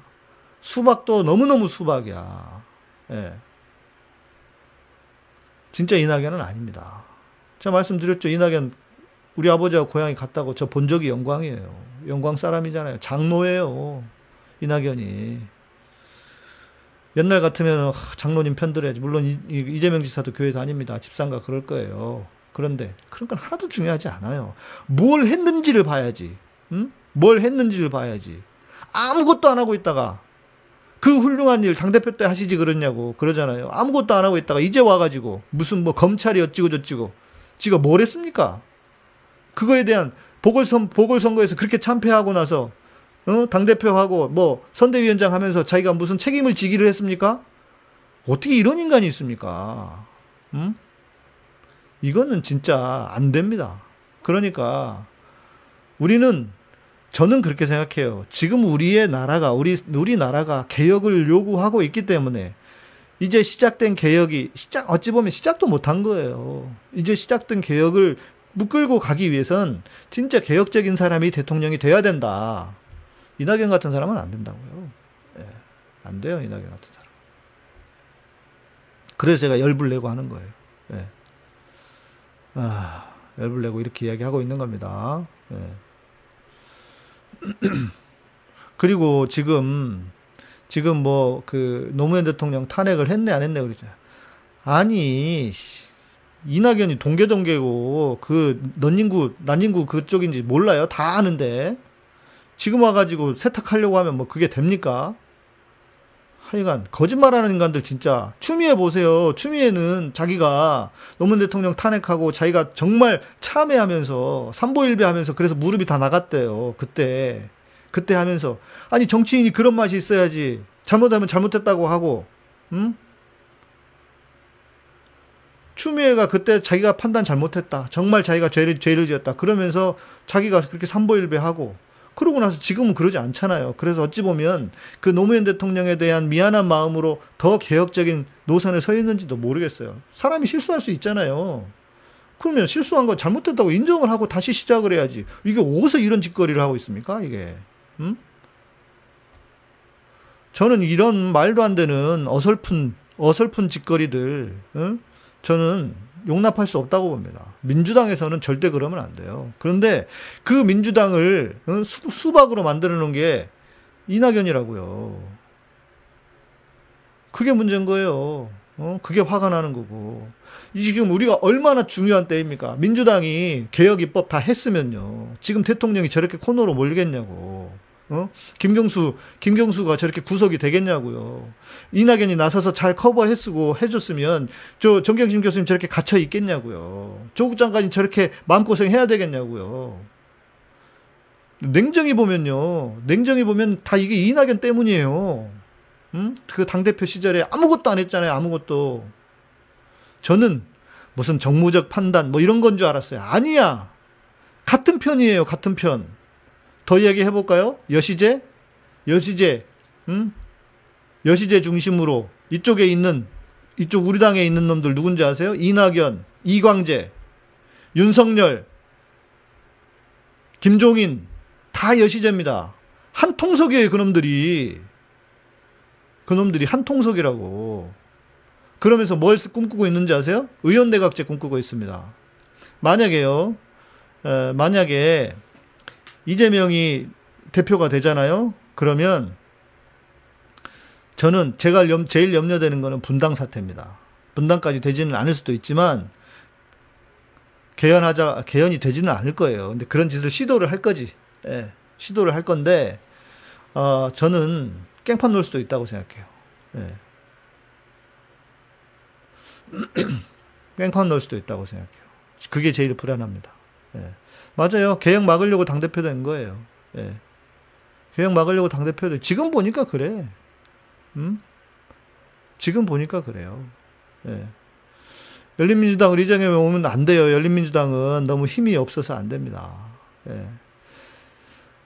수박도 너무너무 수박이야. 예. 진짜 이낙연은 아닙니다. 제가 말씀드렸죠. 이낙연 우리 아버지와 고향이 같다고 저 본 적이 영광이에요. 영광 사람이잖아요. 장로예요. 이낙연이. 옛날 같으면 장로님 편들어야지. 물론 이, 재명 지사도 교회 다닙니다. 집사가 그럴 거예요. 그런데 그런 건 하나도 중요하지 않아요. 뭘 했는지를 봐야지. 응? 뭘 했는지를 봐야지. 아무것도 안 하고 있다가 그 훌륭한 일 당대표 때 하시지 그러냐고 그러잖아요. 아무것도 안 하고 있다가 이제 와가지고 무슨 뭐 검찰이 어찌고 저찌고 지가 뭘 했습니까? 그거에 대한 보궐선, 보궐선거에서 그렇게 참패하고 나서, 어? 당대표하고 뭐 선대위원장 하면서 자기가 무슨 책임을 지기를 했습니까? 어떻게 이런 인간이 있습니까? 음? 이거는 진짜 안 됩니다. 그러니까 우리는 저는 그렇게 생각해요. 지금 우리의 나라가 우리 우리나라가 개혁을 요구하고 있기 때문에 이제 시작된 개혁이 시작 어찌 보면 시작도 못한 거예요. 이제 시작된 개혁을 묶끌고 가기 위해선 진짜 개혁적인 사람이 대통령이 돼야 된다. 이낙연 같은 사람은 안 된다고요. 예, 안 돼요 이낙연 같은 사람. 그래서 제가 열불 내고 하는 거예요. 예. 아, 열불 내고 이렇게 이야기하고 있는 겁니다. 예. [CLEARS THROAT] 그리고 지금 지금 뭐 그 노무현 대통령 탄핵을 했네 안 했네 그러죠. 아니 이낙연이 동계동계고 그 넌인구 난인구 그쪽인지 몰라요. 다 아는데 지금 와가지고 세탁하려고 하면 뭐 그게 됩니까? 하여간 거짓말하는 인간들 진짜 추미애 보세요. 추미애는 자기가 노무현 대통령 탄핵하고 자기가 정말 참회하면서 삼보일배하면서 그래서 무릎이 다 나갔대요. 그때 그때 하면서 아니 정치인이 그런 맛이 있어야지 잘못하면 잘못했다고 하고 응? 추미애가 그때 자기가 판단 잘못했다 정말 자기가 죄를 죄를 지었다 그러면서 자기가 그렇게 삼보일배하고 그러고 나서 지금은 그러지 않잖아요. 그래서 어찌 보면 그 노무현 대통령에 대한 미안한 마음으로 더 개혁적인 노선에 서 있는지도 모르겠어요. 사람이 실수할 수 있잖아요. 그러면 실수한 거 잘못됐다고 인정을 하고 다시 시작을 해야지. 이게 어디서 이런 짓거리를 하고 있습니까? 이게. 음? 저는 이런 말도 안 되는 어설픈 어설픈 짓거리들 응? 저는 용납할 수 없다고 봅니다. 민주당에서는 절대 그러면 안 돼요. 그런데 그 민주당을 응? 수, 수박으로 만들어 놓은 게 이낙연이라고요. 그게 문제인 거예요. 어? 그게 화가 나는 거고. 지금 우리가 얼마나 중요한 때입니까? 민주당이 개혁 입법 다 했으면요. 지금 대통령이 저렇게 코너로 몰겠냐고. 어? 김경수, 김경수가 저렇게 구속이 되겠냐고요. 이낙연이 나서서 잘 커버했고 해줬으면 저 정경심 교수님 저렇게 갇혀 있겠냐고요. 조국 장관이 저렇게 마음고생 해야 되겠냐고요. 냉정히 보면요. 냉정히 보면 다 이게 이낙연 때문이에요. 음? 그 당대표 시절에 아무것도 안 했잖아요. 아무것도. 저는 무슨 정무적 판단 뭐 이런 건 줄 알았어요. 아니야. 같은 편이에요. 같은 편. 더 이야기 해 볼까요? 여시제, 여시제, 음? 여시제 중심으로 이쪽에 있는 이쪽 우리 당에 있는 놈들 누군지 아세요? 이낙연, 이광재, 윤석열, 김종인 다 여시제입니다. 한 통속이에요, 그놈들이. 그놈들이 한 통속이라고. 그러면서 뭘 꿈꾸고 있는지 아세요? 의원내각제 꿈꾸고 있습니다. 만약에요, 에, 만약에 이재명이 대표가 되잖아요. 그러면 저는 제가 염, 제일 염려되는 거는 분당 사태입니다. 분당까지 되지는 않을 수도 있지만 개헌하자 개헌이 되지는 않을 거예요. 근데 그런 짓을 시도를 할 거지. 예. 시도를 할 건데 어, 저는 깽판 놓을 수도 있다고 생각해요. 예. [CLEARS THROAT] 깽판 넣을 수도 있다고 생각해요. 그게 제일 불안합니다. 예. 맞아요. 개혁 막으려고 당대표 된 거예요. 예. 개혁 막으려고 당대표도 지금 보니까 그래. 음? 지금 보니까 그래요. 예. 열린민주당 의정에 오면 안 돼요. 열린민주당은 너무 힘이 없어서 안 됩니다. 예.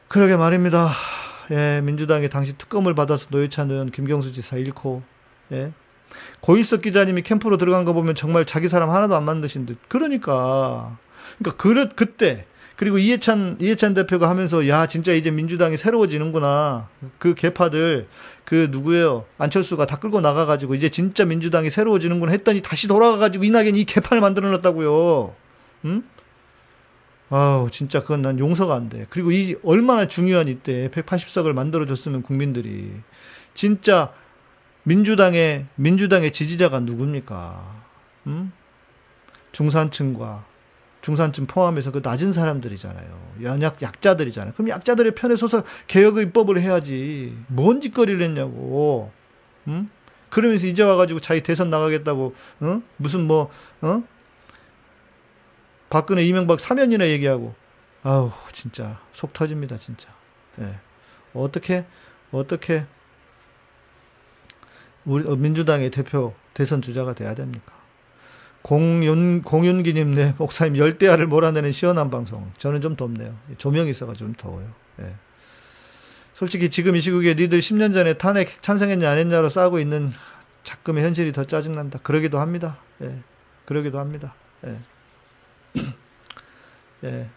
그러게 말입니다. 예, 민주당이 당시 특검을 받아서 노회찬 의원, 김경수 지사 잃고, 예. 고일석 기자님이 캠프로 들어간 거 보면 정말 자기 사람 하나도 안 만드신 듯. 그러니까. 그러니까 그, 그때 그리고 이해찬 이해찬 대표가 하면서 야 진짜 이제 민주당이 새로워지는구나 그 개파들 그 누구예요 안철수가 다 끌고 나가가지고 이제 진짜 민주당이 새로워지는구나 했더니 다시 돌아가가지고 이낙연 이 개파를 만들어놨다고요. 응? 아우 진짜 그건 난 용서가 안 돼. 그리고 이 얼마나 중요한 이때 180석을 만들어줬으면 국민들이 진짜 민주당의 민주당의 지지자가 누굽니까? 응? 중산층과 중산층 포함해서 그 낮은 사람들이잖아요. 연약 약자들이잖아요. 그럼 약자들의 편에 서서 개혁의 입법을 해야지. 뭔 짓거리를 했냐고. 응? 그러면서 이제 와가지고 자기 대선 나가겠다고, 어? 무슨 뭐, 어? 박근혜 이명박 사면이나 얘기하고. 아우, 진짜. 속 터집니다, 진짜. 예. 어떻게, 어떻게, 우리, 어, 민주당의 대표 대선 주자가 돼야 됩니까? 공윤, 공윤기님, 네, 목사님, 열대야를 몰아내는 시원한 방송. 저는 좀 덥네요. 조명이 있어가지고 좀 더워요. 예. 솔직히 지금 이 시국에 니들 10년 전에 탄핵 찬성했냐 안 했냐로 싸우고 있는 자금의 현실이 더 짜증난다. 그러기도 합니다. 예. 그러기도 합니다. 예. [CLEARS THROAT] 예.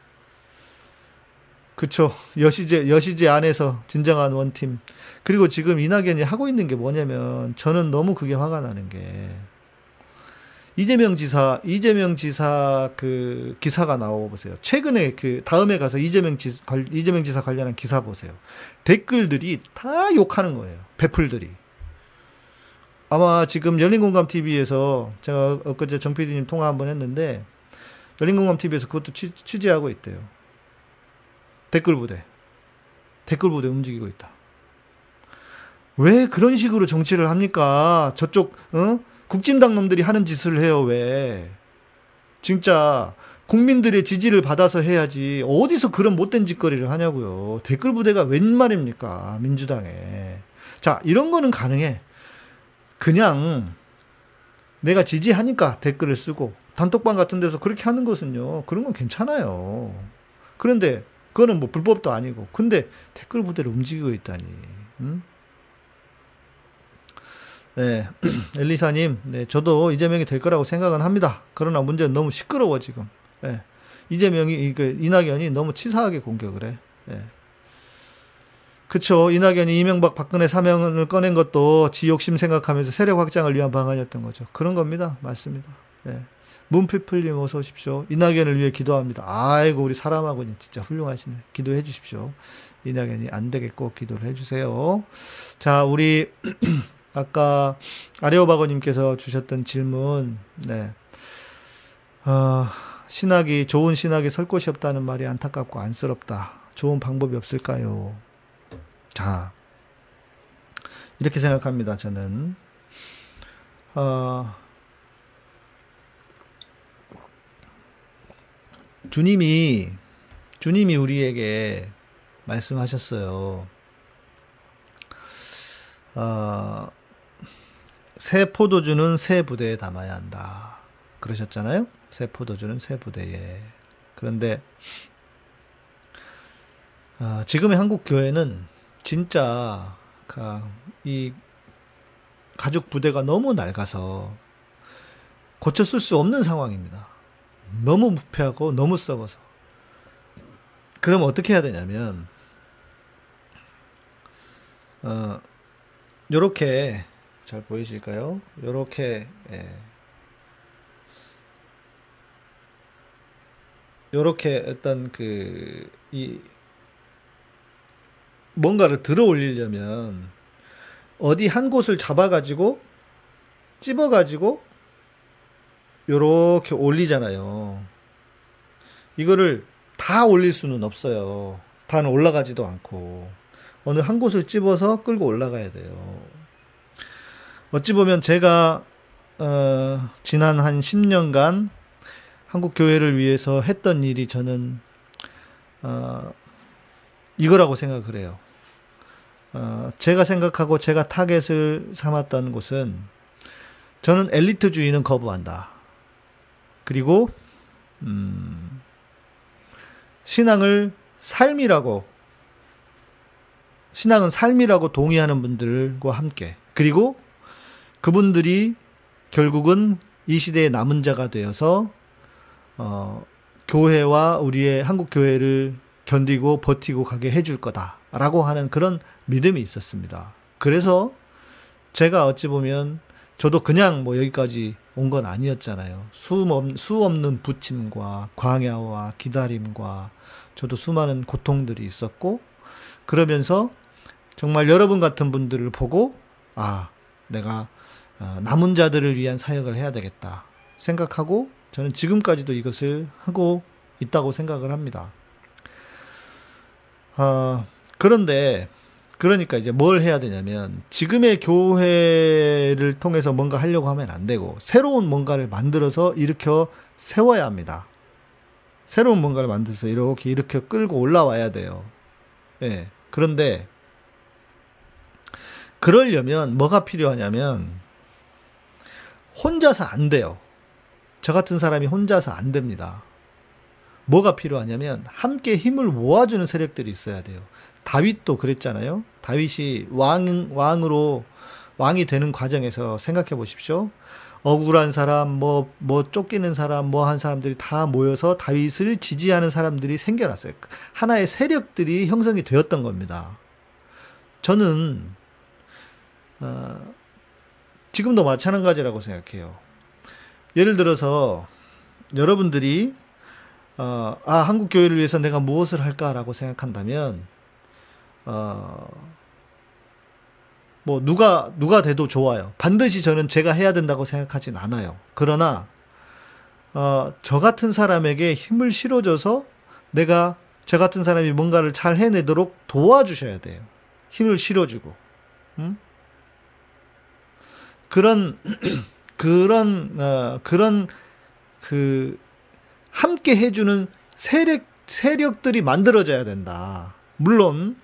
그쵸. 여시제, 여시제 안에서 진정한 원팀. 그리고 지금 이낙연이 하고 있는 게 뭐냐면, 저는 너무 그게 화가 나는 게, 이재명 지사, 이재명 지사 그 기사가 나오고 보세요. 최근에 그 다음에 가서 이재명 지, 이재명 지사 관련한 기사 보세요. 댓글들이 다 욕하는 거예요. 배풀들이. 아마 지금 열린공감 TV에서 제가 엊그제 정 PD님 통화 한번 했는데 열린공감 TV에서 그것도 취, 취재하고 있대요. 댓글 부대. 댓글 부대 움직이고 있다. 왜 그런 식으로 정치를 합니까? 저쪽, 어? 국진당 놈들이 하는 짓을 해요, 왜. 진짜, 국민들의 지지를 받아서 해야지. 어디서 그런 못된 짓거리를 하냐고요. 댓글 부대가 웬 말입니까? 민주당에. 자, 이런 거는 가능해. 그냥, 내가 지지하니까 댓글을 쓰고, 단톡방 같은 데서 그렇게 하는 것은요, 그런 건 괜찮아요. 그런데, 그거는 뭐 불법도 아니고. 근데 댓글 부대를 움직이고 있다니. 응? 네, [CLEARS THROAT] 엘리사님, 네, 저도 이재명이 될 거라고 생각은 합니다. 그러나 문제는 너무 시끄러워, 지금. 네, 이재명이, 그, 이낙연이 너무 치사하게 공격을 해. 네. 그쵸. 이낙연이 이명박 박근혜 사명을 꺼낸 것도 지 욕심 생각하면서 세력 확장을 위한 방안이었던 거죠. 그런 겁니다. 맞습니다. 네. 문피플님 어서 오십시오. 이낙연을 위해 기도합니다. 아이고, 우리 사람하고는 진짜 훌륭하시네. 기도해 주십시오. 이낙연이 안 되겠고 기도를 해 주세요. 자, 우리 [CLEARS THROAT] 아까 아레오바거님께서 주셨던 질문, 네. 어, 신학이, 좋은 신학이 설 곳이 없다는 말이 안타깝고 안쓰럽다. 좋은 방법이 없을까요? 자, 이렇게 생각합니다, 저는. 어, 주님이, 주님이 우리에게 말씀하셨어요. 어, 새 포도주는 새 부대에 담아야 한다. 그러셨잖아요? 새 포도주는 새 부대에. 그런데 어, 지금의 한국 교회는 진짜 이 가족 부대가 너무 낡아서 고쳐 쓸 수 없는 상황입니다. 너무 무패하고 너무 썩어서. 그럼 어떻게 해야 되냐면 어, 요렇게 잘 보이실까요? 요렇게 예. 요렇게 어떤 그이 뭔가를 들어 올리려면 어디 한 곳을 잡아 가지고 찝어 가지고 요렇게 올리잖아요. 이거를 다 올릴 수는 없어요. 반 올라가지도 않고 어느 한 곳을 집어서 끌고 올라가야 돼요. 어찌 보면 제가 어, 지난 한 10년간 한국 교회를 위해서 했던 일이 저는 어, 이거라고 생각을 해요. 어, 제가 생각하고 제가 타겟을 삼았던 곳은 저는 엘리트주의는 거부한다. 그리고 음, 신앙을 삶이라고 신앙은 삶이라고 동의하는 분들과 함께 그리고 그분들이 결국은 이 시대의 남은 자가 되어서 어, 교회와 우리의 한국 교회를 견디고 버티고 가게 해줄 거다라고 하는 그런 믿음이 있었습니다. 그래서 제가 어찌 보면 저도 그냥 뭐 여기까지 온 건 아니었잖아요. 수, 없, 수 없는 부침과 광야와 기다림과 저도 수많은 고통들이 있었고 그러면서 정말 여러분 같은 분들을 보고 아 내가 어, 남은 자들을 위한 사역을 해야 되겠다 생각하고 저는 지금까지도 이것을 하고 있다고 생각을 합니다. 어, 그런데 그러니까 이제 뭘 해야 되냐면 지금의 교회를 통해서 뭔가 하려고 하면 안 되고 새로운 뭔가를 만들어서 일으켜 세워야 합니다. 새로운 뭔가를 만들어서 이렇게 이렇게 끌고 올라와야 돼요. 예. 그런데 그러려면 뭐가 필요하냐면 혼자서 안 돼요. 저 같은 사람이 혼자서 안 됩니다. 뭐가 필요하냐면 함께 힘을 모아주는 세력들이 있어야 돼요. 다윗도 그랬잖아요. 다윗이 왕, 왕으로, 왕이 되는 과정에서 생각해 보십시오. 억울한 사람, 뭐, 뭐, 쫓기는 사람, 뭐 한 사람들이 다 모여서 다윗을 지지하는 사람들이 생겨났어요. 하나의 세력들이 형성이 되었던 겁니다. 저는, 어, 지금도 마찬가지라고 생각해요. 예를 들어서, 여러분들이, 어, 아, 한국 교회를 위해서 내가 무엇을 할까라고 생각한다면, 어, 뭐 누가 누가 돼도 좋아요. 반드시 저는 제가 해야 된다고 생각하진 않아요. 그러나 어, 저 같은 사람에게 힘을 실어줘서 내가 저 같은 사람이 뭔가를 잘 해내도록 도와주셔야 돼요. 힘을 실어주고, 음? 그런 [CLEARS THROAT] 그런 어, 그런 그 함께 해주는 세력 세력들이 만들어져야 된다. 물론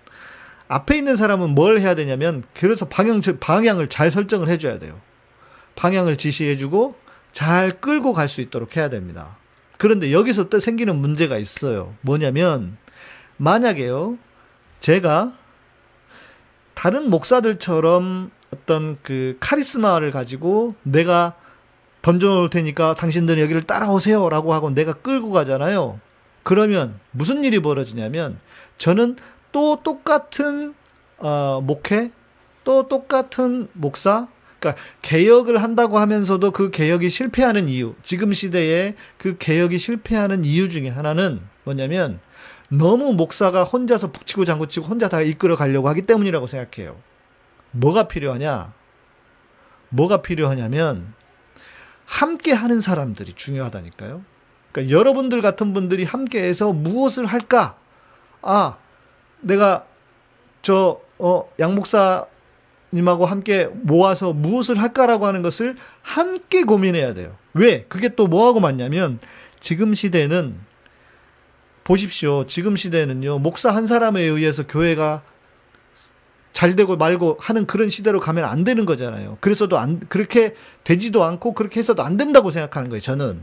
앞에 있는 사람은 뭘 해야 되냐면 그래서 방향 방향을 잘 설정을 해줘야 돼요. 방향을 지시해주고 잘 끌고 갈 수 있도록 해야 됩니다. 그런데 여기서 또 생기는 문제가 있어요. 뭐냐면 만약에요, 제가 다른 목사들처럼 어떤 그 카리스마를 가지고 내가 던져놓을 테니까 당신들은 여기를 따라오세요 라고 하고 내가 끌고 가잖아요. 그러면 무슨 일이 벌어지냐면 저는 또 똑같은 어, 목회, 또 똑같은 목사, 그러니까 개혁을 한다고 하면서도 그 개혁이 실패하는 이유, 지금 시대에 그 개혁이 실패하는 이유 중에 하나는 뭐냐면 너무 목사가 혼자서 북치고 장구치고 혼자 다 이끌어 가려고 하기 때문이라고 생각해요. 뭐가 필요하냐? 뭐가 필요하냐면 함께 하는 사람들이 중요하다니까요. 그러니까 여러분들 같은 분들이 함께해서 무엇을 할까? 아, 내가 저, 어, 양 목사 님하고 함께 모아서 무엇을 할까라고 하는 것을 함께 고민해야 돼요. 왜? 그게 또 뭐하고 맞냐면 지금 시대는 보십시오. 지금 시대는요, 목사 한 사람에 의해서 교회가 잘 되고 말고 하는 그런 시대로 가면 안 되는 거잖아요. 그래서도 안, 그렇게 되지도 않고 그렇게 해서도 안 된다고 생각하는 거예요, 저는.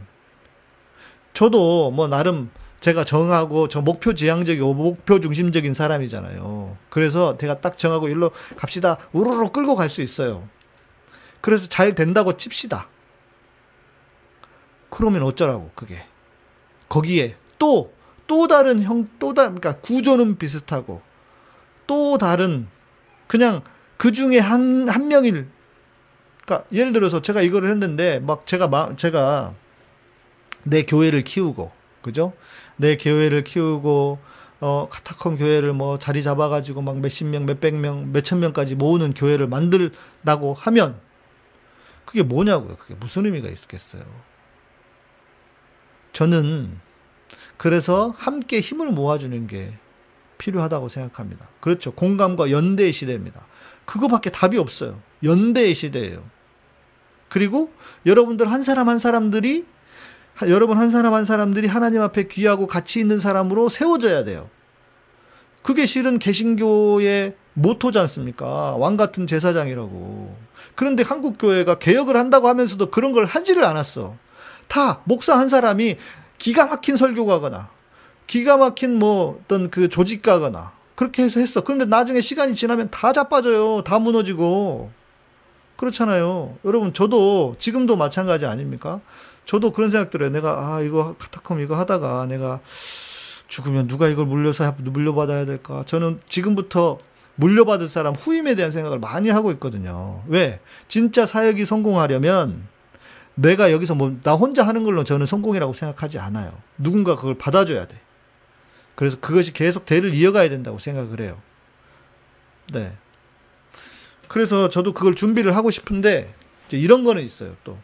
저도 뭐 나름 제가 정하고 저 목표 지향적이고 목표 중심적인 사람이잖아요. 그래서 제가 딱 정하고 일로 갑시다. 우르르 끌고 갈 수 있어요. 그래서 잘 된다고 칩시다. 그러면 어쩌라고 그게. 거기에 또, 또 다른 형, 또 다른, 그러니까 구조는 비슷하고 또 다른 그냥 그 중에 한, 한 명일, 그러니까 예를 들어서 제가 이거를 했는데 막 제가, 제가 내 교회를 키우고, 그죠? 내 교회를 키우고 어 카타콤 교회를 뭐 자리 잡아 가지고 막 몇십 명, 몇백 명, 몇천 명까지 모으는 교회를 만들다고 하면 그게 뭐냐고요? 그게 무슨 의미가 있겠어요? 저는 그래서 함께 힘을 모아주는 게 필요하다고 생각합니다. 그렇죠. 공감과 연대의 시대입니다. 그거밖에 답이 없어요. 연대의 시대예요. 그리고 여러분들 한 사람 한 사람들이 여러분 한 사람 한 사람들이 하나님 앞에 귀하고 가치 있는 사람으로 세워져야 돼요. 그게 실은 개신교의 모토지 않습니까? 왕 같은 제사장이라고. 그런데 한국 교회가 개혁을 한다고 하면서도 그런 걸 하지를 않았어. 다 목사 한 사람이 기가 막힌 설교가거나 기가 막힌 뭐 어떤 그 조직가거나 그렇게 해서 했어. 그런데 나중에 시간이 지나면 다 자빠져요. 다 무너지고. 그렇잖아요. 여러분, 저도 지금도 마찬가지 아닙니까? 저도 그런 생각 들어요. 내가, 아, 이거 카타콤 이거 하다가 내가 죽으면 누가 이걸 물려서 물려받아야 될까? 저는 지금부터 물려받을 사람 후임에 대한 생각을 많이 하고 있거든요. 왜? 진짜 사역이 성공하려면 내가 여기서 뭐, 나 혼자 하는 걸로 저는 성공이라고 생각하지 않아요. 누군가 그걸 받아줘야 돼. 그래서 그것이 계속 대를 이어가야 된다고 생각을 해요. 네. 그래서 저도 그걸 준비를 하고 싶은데, 이런 거는 있어요, 또.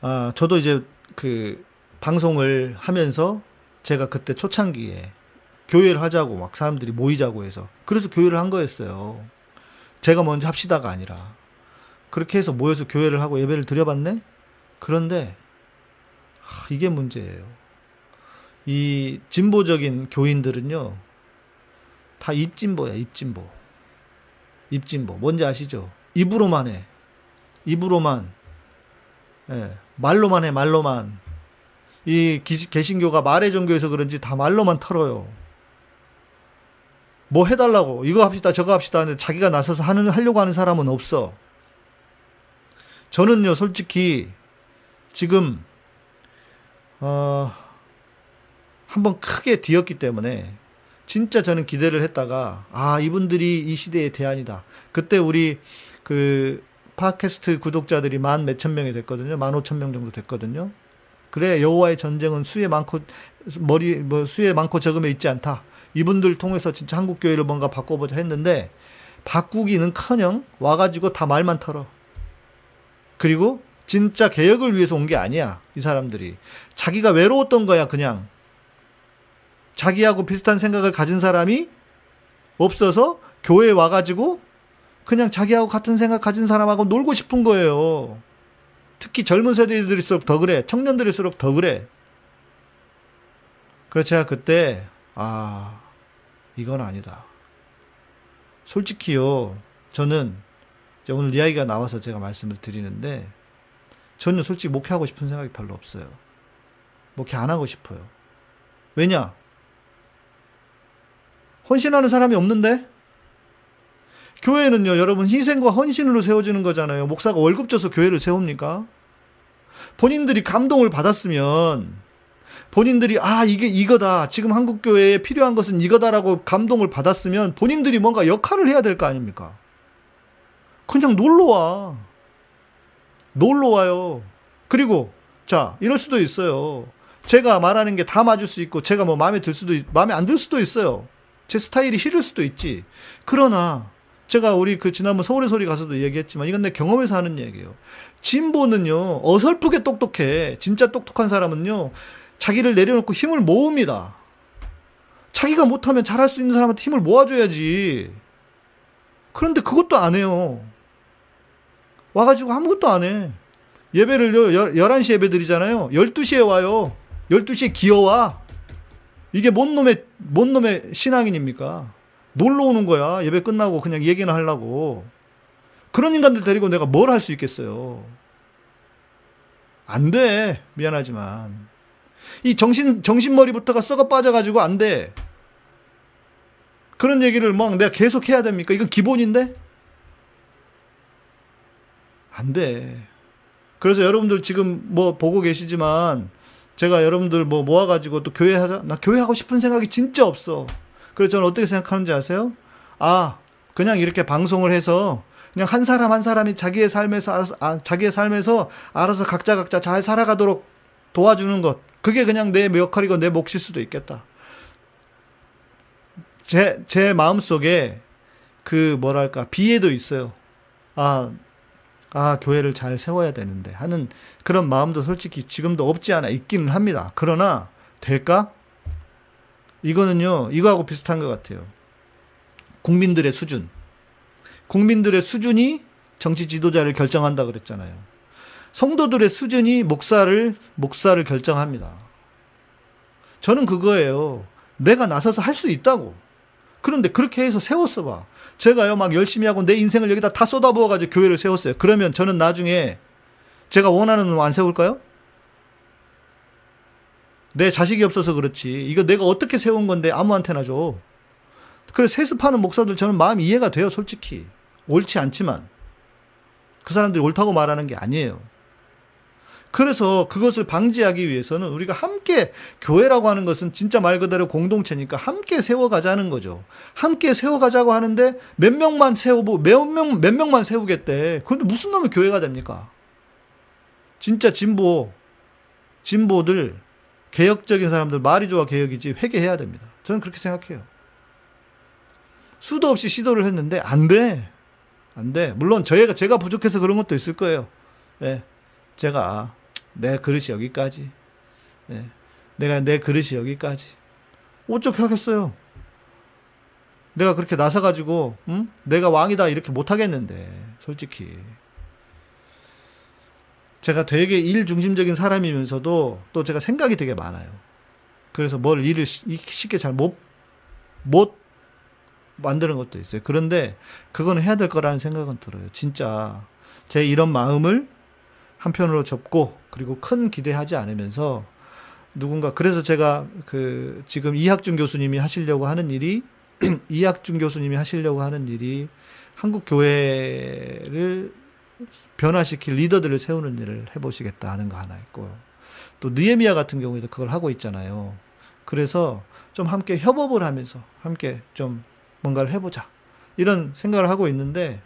아, 저도 이제 그 방송을 하면서 제가 그때 초창기에 교회를 하자고 막 사람들이 모이자고 해서 그래서 교회를 한 거였어요. 제가 먼저 합시다가 아니라. 그렇게 해서 모여서 교회를 하고 예배를 드려봤네? 그런데, 하, 이게 문제예요. 이 진보적인 교인들은요, 다 입진보야, 입진보. 입진보. 뭔지 아시죠? 입으로만 해. 입으로만. 예, 말로만 해, 말로만. 이 개신교가 말의 종교에서 그런지 다 말로만 털어요. 뭐 해달라고, 이거 합시다, 저거 합시다 하는데 자기가 나서서 하는, 하려고 하는 사람은 없어. 저는요, 솔직히, 지금, 어, 한번 크게 뒤었기 때문에 진짜 저는 기대를 했다가 아 이분들이 이 시대의 대안이다. 그때 우리 그 팟캐스트 구독자들이 만 몇천 명이 됐거든요. 만 오천 명 정도 됐거든요. 그래 여호와의 전쟁은 수에 많고 머리 뭐 수에 많고 적음에 있지 않다. 이분들 통해서 진짜 한국 교회를 뭔가 바꿔보자 했는데 바꾸기는커녕 와가지고 다 말만 털어. 그리고 진짜 개혁을 위해서 온 게 아니야 이 사람들이 자기가 외로웠던 거야 그냥 자기하고 비슷한 생각을 가진 사람이 없어서 교회에 와가지고 그냥 자기하고 같은 생각 가진 사람하고 놀고 싶은 거예요. 특히 젊은 세대들일수록 더 그래. 청년들일수록 더 그래. 그래서 제가 그때, 아, 이건 아니다. 솔직히요, 저는 오늘 이야기가 나와서 제가 말씀을 드리는데, 저는 솔직히 목회하고 싶은 생각이 별로 없어요. 목회 안 하고 싶어요. 왜냐? 헌신하는 사람이 없는데? 교회는요, 여러분, 희생과 헌신으로 세워지는 거잖아요. 목사가 월급 줘서 교회를 세웁니까? 본인들이 감동을 받았으면, 본인들이, 아, 이게 이거다. 지금 한국교회에 필요한 것은 이거다라고 감동을 받았으면, 본인들이 뭔가 역할을 해야 될 거 아닙니까? 그냥 놀러 와. 놀러 와요. 그리고, 자, 이럴 수도 있어요. 제가 말하는 게 다 맞을 수 있고, 제가 뭐 마음에 들 수도, 마음에 안 들 수도 있어요. 제 스타일이 싫을 수도 있지. 그러나 제가 우리 그 지난번 서울의 소리 가서도 얘기했지만 이건 내 경험에서 하는 얘기예요. 진보는요 어설프게 똑똑해. 진짜 똑똑한 사람은요 자기를 내려놓고 힘을 모읍니다. 자기가 못하면 잘할 수 있는 사람한테 힘을 모아줘야지. 그런데 그것도 안 해요. 와가지고 아무것도 안 해. 예배를요, 11시 예배 드리잖아요. 12시에 와요. 12시에 기어와. 이게 뭔 놈의, 뭔 놈의 신앙인입니까? 놀러 오는 거야. 예배 끝나고 그냥 얘기나 하려고. 그런 인간들 데리고 내가 뭘 할 수 있겠어요. 안 돼. 미안하지만. 이 정신, 정신머리부터가 썩어 빠져가지고 안 돼. 그런 얘기를 막 내가 계속 해야 됩니까? 이건 기본인데? 안 돼. 그래서 여러분들 지금 뭐 보고 계시지만 제가 여러분들 뭐 모아가지고 또 교회 하자. 나 교회 하고 싶은 생각이 진짜 없어. 그래서 저는 어떻게 생각하는지 아세요? 아, 그냥 이렇게 방송을 해서 그냥 한 사람 한 사람이 자기의 삶에서 알아서, 아, 자기의 삶에서 알아서 각자 각자 잘 살아가도록 도와주는 것. 그게 그냥 내 역할이고 내 몫일 수도 있겠다. 제, 제 마음 속에 그 뭐랄까, 비애도 있어요. 아, 아, 교회를 잘 세워야 되는데 하는 그런 마음도 솔직히 지금도 없지 않아 있기는 합니다. 그러나 될까? 이거는요, 이거하고 비슷한 것 같아요. 국민들의 수준. 국민들의 수준이 정치 지도자를 결정한다 그랬잖아요. 성도들의 수준이 목사를, 목사를 결정합니다. 저는 그거예요. 내가 나서서 할 수 있다고. 그런데 그렇게 해서 세웠어 봐. 제가요, 막 열심히 하고 내 인생을 여기다 다 쏟아부어가지고 교회를 세웠어요. 그러면 저는 나중에 제가 원하는 놈 안 세울까요? 내 자식이 없어서 그렇지. 이거 내가 어떻게 세운 건데 아무한테나 줘. 그래 세습하는 목사들 저는 마음 이해가 돼요, 솔직히. 옳지 않지만 그 사람들이 옳다고 말하는 게 아니에요. 그래서 그것을 방지하기 위해서는 우리가 함께 교회라고 하는 것은 진짜 말 그대로 공동체니까 함께 세워가자는 거죠. 함께 세워가자고 하는데 몇 명만 세우고 몇 명, 몇 명만 세우겠대. 그런데 무슨 놈의 교회가 됩니까? 진짜 진보, 진보들, 개혁적인 사람들, 말이 좋아 개혁이지 회개해야 됩니다. 저는 그렇게 생각해요. 수도 없이 시도를 했는데 안 돼. 안 돼. 물론 저희가 제가 부족해서 그런 것도 있을 거예요. 예. 제가 내 그릇이 여기까지. 예. 내가 내 그릇이 여기까지. 어떻게 하겠어요? 내가 그렇게 나서가지고, 응? 내가 왕이다 이렇게 못하겠는데, 솔직히. 제가 되게 일 중심적인 사람이면서도 또 제가 생각이 되게 많아요. 그래서 뭘 일을 쉽게 잘 못, 못 만드는 것도 있어요. 그런데 그건 해야 될 거라는 생각은 들어요. 진짜 제 이런 마음을 한편으로 접고 그리고 큰 기대하지 않으면서 누군가 그래서 제가 그 지금 이학준 교수님이 하시려고 하는 일이 [CLEARS THROAT] 이학준 교수님이 하시려고 하는 일이 한국 교회를 변화시킬 리더들을 세우는 일을 해보시겠다 하는 거 하나 있고요. 또 느에미아 같은 경우에도 그걸 하고 있잖아요. 그래서 좀 함께 협업을 하면서 함께 좀 뭔가를 해보자 이런 생각을 하고 있는데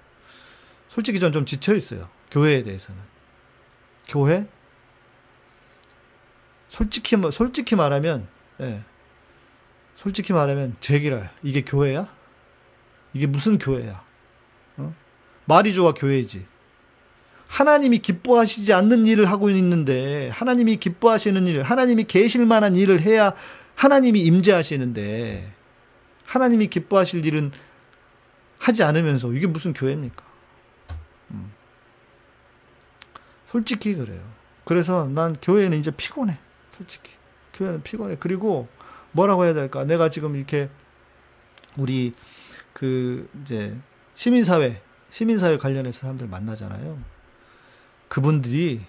솔직히 전 좀 지쳐 있어요. 교회에 대해서는. 교회? 솔직히, 솔직히 말하면, 예. 솔직히 말하면, 제기랄. 이게 교회야? 이게 무슨 교회야? 어? 말이 좋아, 교회지. 하나님이 기뻐하시지 않는 일을 하고 있는데, 하나님이 기뻐하시는 일, 하나님이 계실 만한 일을 해야 하나님이 임재하시는데, 하나님이 기뻐하실 일은 하지 않으면서, 이게 무슨 교회입니까? 솔직히 그래요. 그래서 난 교회는 이제 피곤해. 솔직히. 교회는 피곤해. 그리고 뭐라고 해야 될까? 내가 지금 이렇게 우리 그 이제 시민사회, 시민사회 관련해서 사람들 만나잖아요. 그분들이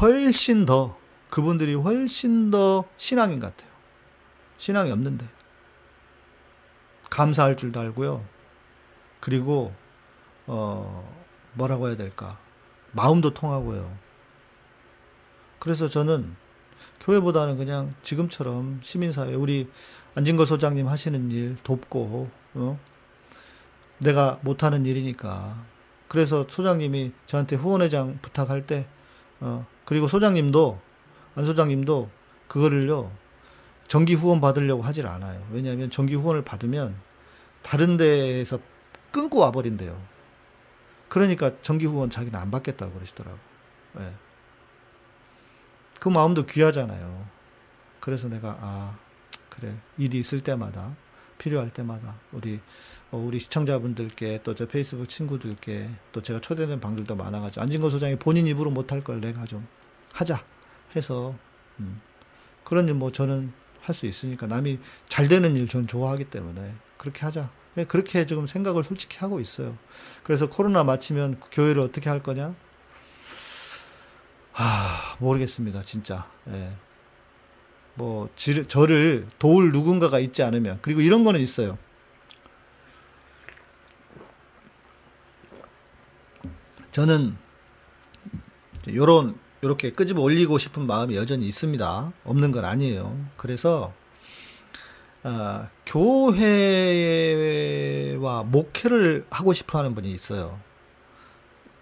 훨씬 더, 그분들이 훨씬 더 신앙인 것 같아요. 신앙이 없는데. 감사할 줄도 알고요. 그리고, 어, 뭐라고 해야 될까? 마음도 통하고요. 그래서 저는 교회보다는 그냥 지금처럼 시민사회, 우리 안진걸 소장님 하시는 일 돕고, 어? 내가 못하는 일이니까. 그래서 소장님이 저한테 후원회장 부탁할 때, 어, 그리고 소장님도, 안 소장님도 그거를요, 정기 후원 받으려고 하질 않아요. 왜냐하면 정기 후원을 받으면 다른 데에서 끊고 와버린대요. 그러니까 정기 후원 자기는 안 받겠다고 그러시더라고. 예. 그 마음도 귀하잖아요. 그래서 내가 아 그래 일이 있을 때마다 필요할 때마다 우리 어, 우리 시청자분들께 또저 페이스북 친구들께 또 제가 초대된 방들도 많아가지고 안진거 소장이 본인 입으로 못할 걸 내가 좀 하자 해서 음. 그런 일 뭐 저는 할 수 있으니까 남이 잘 되는 일 저는 좋아하기 때문에 그렇게 하자 예, 그렇게 지금 생각을 솔직히 하고 있어요. 그래서 코로나 마치면 교회를 어떻게 할 거냐? 아, 모르겠습니다, 진짜. 예. 뭐, 지, 저를 도울 누군가가 있지 않으면. 그리고 이런 거는 있어요. 저는, 요런, 요렇게 끄집어 올리고 싶은 마음이 여전히 있습니다. 없는 건 아니에요. 그래서, 아, 교회와 목회를 하고 싶어 하는 분이 있어요.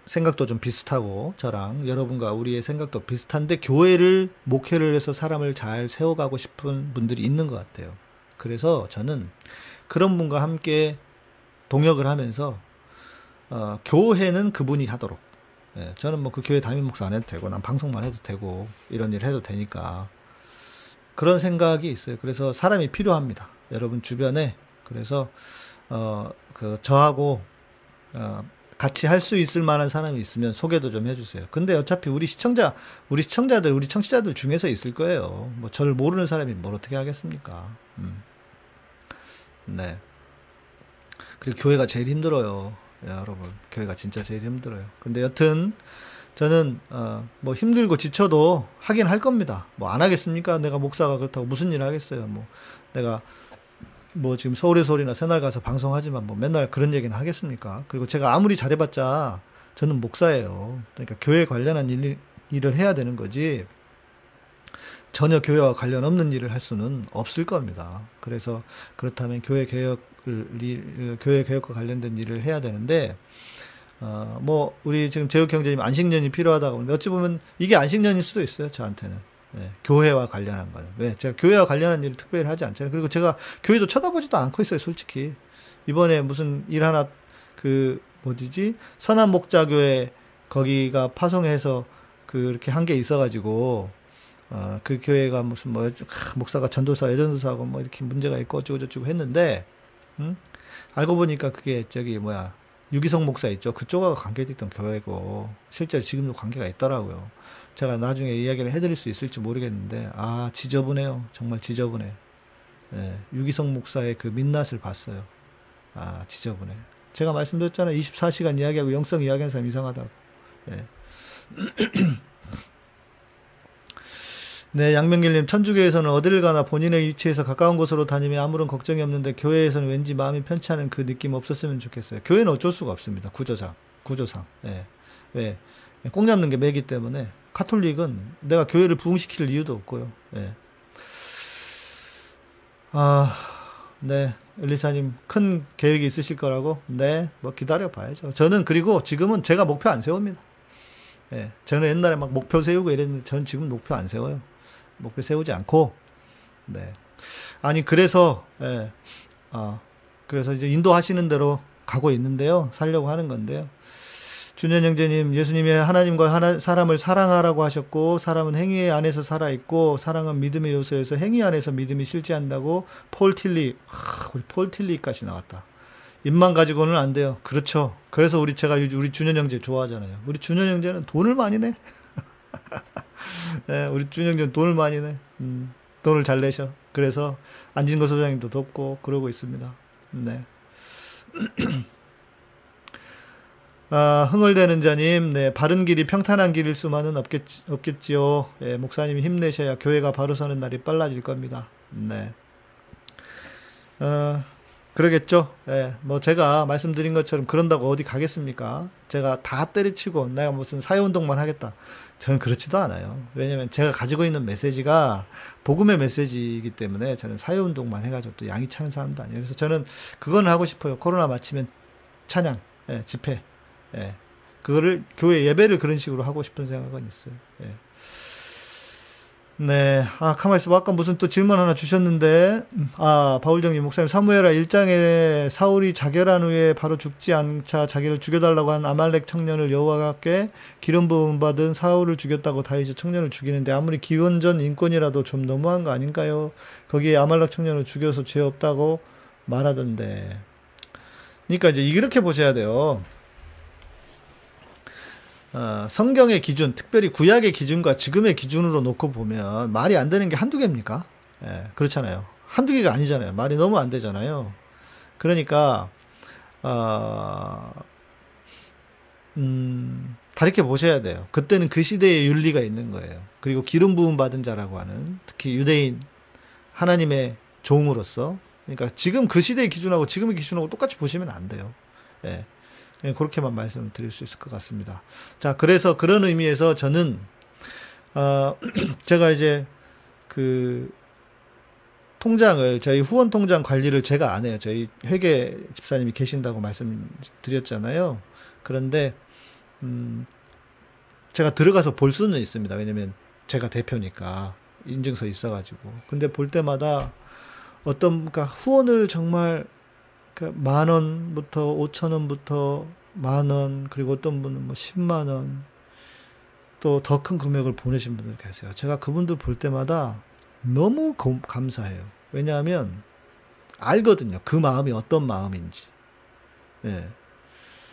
생각도 좀 비슷하고 저랑 여러분과 우리의 생각도 비슷한데 교회를 목회를 해서 사람을 잘 세워가고 싶은 분들이 있는 것 같아요. 그래서 저는 그런 분과 함께 동역을 하면서 어, 교회는 그분이 하도록 예, 저는 뭐 그 교회 담임 목사 안 해도 되고 난 방송만 해도 되고 이런 일 해도 되니까 그런 생각이 있어요. 그래서 사람이 필요합니다. 여러분 주변에 그래서 어 그 저하고 어 같이 할 수 있을 만한 사람이 있으면 소개도 좀 해주세요. 근데 어차피 우리 시청자, 우리 시청자들, 우리 청취자들 중에서 있을 거예요. 뭐 저를 모르는 사람이 뭘 어떻게 하겠습니까? 음. 네. 그리고 교회가 제일 힘들어요. 야, 여러분, 교회가 진짜 제일 힘들어요. 근데 여튼 저는 어, 뭐 힘들고 지쳐도 하긴 할 겁니다. 뭐 안 하겠습니까? 내가 목사가 그렇다고 무슨 일을 하겠어요. 뭐 내가 뭐 지금 서울의 소리나 새날 가서 방송하지만 뭐 맨날 그런 얘기는 하겠습니까? 그리고 제가 아무리 잘해봤자 저는 목사예요. 그러니까 교회 관련한 일, 일을 해야 되는 거지 전혀 교회와 관련 없는 일을 할 수는 없을 겁니다. 그래서 그렇다면 교회 개혁을 교회 개혁과 관련된 일을 해야 되는데 어 뭐 우리 지금 제육 형제님 안식년이 필요하다고 하는데 어찌 보면 이게 안식년일 수도 있어요 저한테는. 네, 교회와 관련한 거는. 왜? 제가 교회와 관련한 일을 특별히 하지 않잖아요. 그리고 제가 교회도 쳐다보지도 않고 있어요 솔직히. 이번에 무슨 일 하나 그 뭐지지? 선한 목자교회 거기가 파송해서 그렇게 한 게 있어가지고 어, 그 교회가 무슨 뭐 목사가 전도사 여전도사하고 뭐 이렇게 문제가 있고 어쩌고 저쩌고 했는데 음? 알고 보니까 그게 저기 뭐야 유기성 목사 있죠. 그쪽하고 관계됐던 교회고 실제로 지금도 관계가 있더라고요. 제가 나중에 이야기를 해드릴 수 있을지 모르겠는데 아 지저분해요. 정말 지저분해. 예, 유기성 목사의 그 민낯을 봤어요. 아 지저분해. 제가 말씀드렸잖아요. 24시간 이야기하고 영성 이야기하는 사람 이상하다고. 예. [CLEARS THROAT] 네, 양명길님, 천주교에서는 어디를 가나 본인의 위치에서 가까운 곳으로 다니면 아무런 걱정이 없는데 교회에서는 왠지 마음이 편치 않은 그 느낌 없었으면 좋겠어요. 교회는 어쩔 수가 없습니다. 구조상, 구조상. 예. 왜? 꼭 잡는 게 매기 때문에 카톨릭은 내가 교회를 부흥시킬 이유도 없고요. 예. 아, 네. 엘리사님, 큰 계획이 있으실 거라고? 네. 뭐 기다려 봐야죠. 저는 그리고 지금은 제가 목표 안 세웁니다. 예. 저는 옛날에 막 목표 세우고 이랬는데 저는 지금 목표 안 세워요. 목표 세우지 않고, 네. 아니, 그래서, 예, 아, 그래서 이제 인도하시는 대로 가고 있는데요. 살려고 하는 건데요. 준현 형제님, 예수님이 하나님과 하나, 사람을 사랑하라고 하셨고, 사람은 행위 안에서 살아 있고, 사랑은 믿음의 요소에서 행위 안에서 믿음이 실제한다고, 폴 틸리, 하, 우리 폴 틸리까지 나왔다. 입만 가지고는 안 돼요. 그렇죠. 그래서 우리 제가 우리 준현 형제 좋아하잖아요. 우리 준현 형제는 돈을 많이 내. [LAUGHS] 네, 우리 준영준 돈을 많이 내. 음, 돈을 잘 내셔. 그래서 안진거 소장님도 돕고 그러고 있습니다. 네. [CLEARS THROAT] 아, 흥얼대는 자님, 네, 바른 길이 평탄한 길일 수만은 없겠, 없겠지요. 예, 목사님이 힘내셔야 교회가 바로 서는 날이 빨라질 겁니다. 네. 어, 그러겠죠. 예, 뭐 제가 말씀드린 것처럼 그런다고 어디 가겠습니까? 제가 다 때려치고 내가 무슨 사회운동만 하겠다. 저는 그렇지도 않아요. 왜냐면 제가 가지고 있는 메시지가 복음의 메시지이기 때문에 저는 사회운동만 해가지고 또 양이 차는 사람도 아니에요. 그래서 저는 그건 하고 싶어요. 코로나 마치면 찬양, 예, 집회, 예, 그거를 교회 예배를 그런 식으로 하고 싶은 생각은 있어요. 예. 네. 아, 봐. 아까 무슨 또 질문 하나 주셨는데, 아, 바울정님 목사님, 사무엘아 1장에 사울이 자결한 후에 바로 죽지 않자 자기를 죽여달라고 한 아말렉 청년을 여호와께 기름 부음 받은 사울을 죽였다고 다윗이 청년을 죽이는데 아무리 기원전 인권이라도 좀 너무한 거 아닌가요? 거기에 아말렉 청년을 죽여서 죄 없다고 말하던데. 그러니까 이제 이렇게 보셔야 돼요. 어, 성경의 기준, 특별히 구약의 기준과 지금의 기준으로 놓고 보면 말이 안 되는 게 한두 개입니까? 예, 그렇잖아요. 한두 개가 아니잖아요. 말이 너무 안 되잖아요. 그러니까, 어, 음, 다르게 보셔야 돼요. 그때는 그 시대의 윤리가 있는 거예요. 그리고 기름 부음 받은 자라고 하는 특히 유대인 하나님의 종으로서 그러니까 지금 그 시대의 기준하고 지금의 기준하고 똑같이 보시면 안 돼요. 예. 예, 그렇게만 말씀을 드릴 수 있을 것 같습니다. 자, 그래서 그런 의미에서 저는, 어, [CLEARS THROAT] 제가 이제 그 통장을, 저희 후원 통장 관리를 제가 안 해요. 저희 회계 집사님이 계신다고 말씀드렸잖아요. 그런데, 음, 제가 들어가서 볼 수는 있습니다. 왜냐면 제가 대표니까 인증서 있어가지고. 근데 볼 때마다 어떤, 그러니까 후원을 정말 만 원부터 오천 원부터 만 원, 그리고 어떤 분은 뭐 10만 원, 또 더 큰 금액을 보내신 분들 계세요. 제가 그분들 볼 때마다 너무 고, 감사해요. 왜냐하면 알거든요. 그 마음이 어떤 마음인지. 예.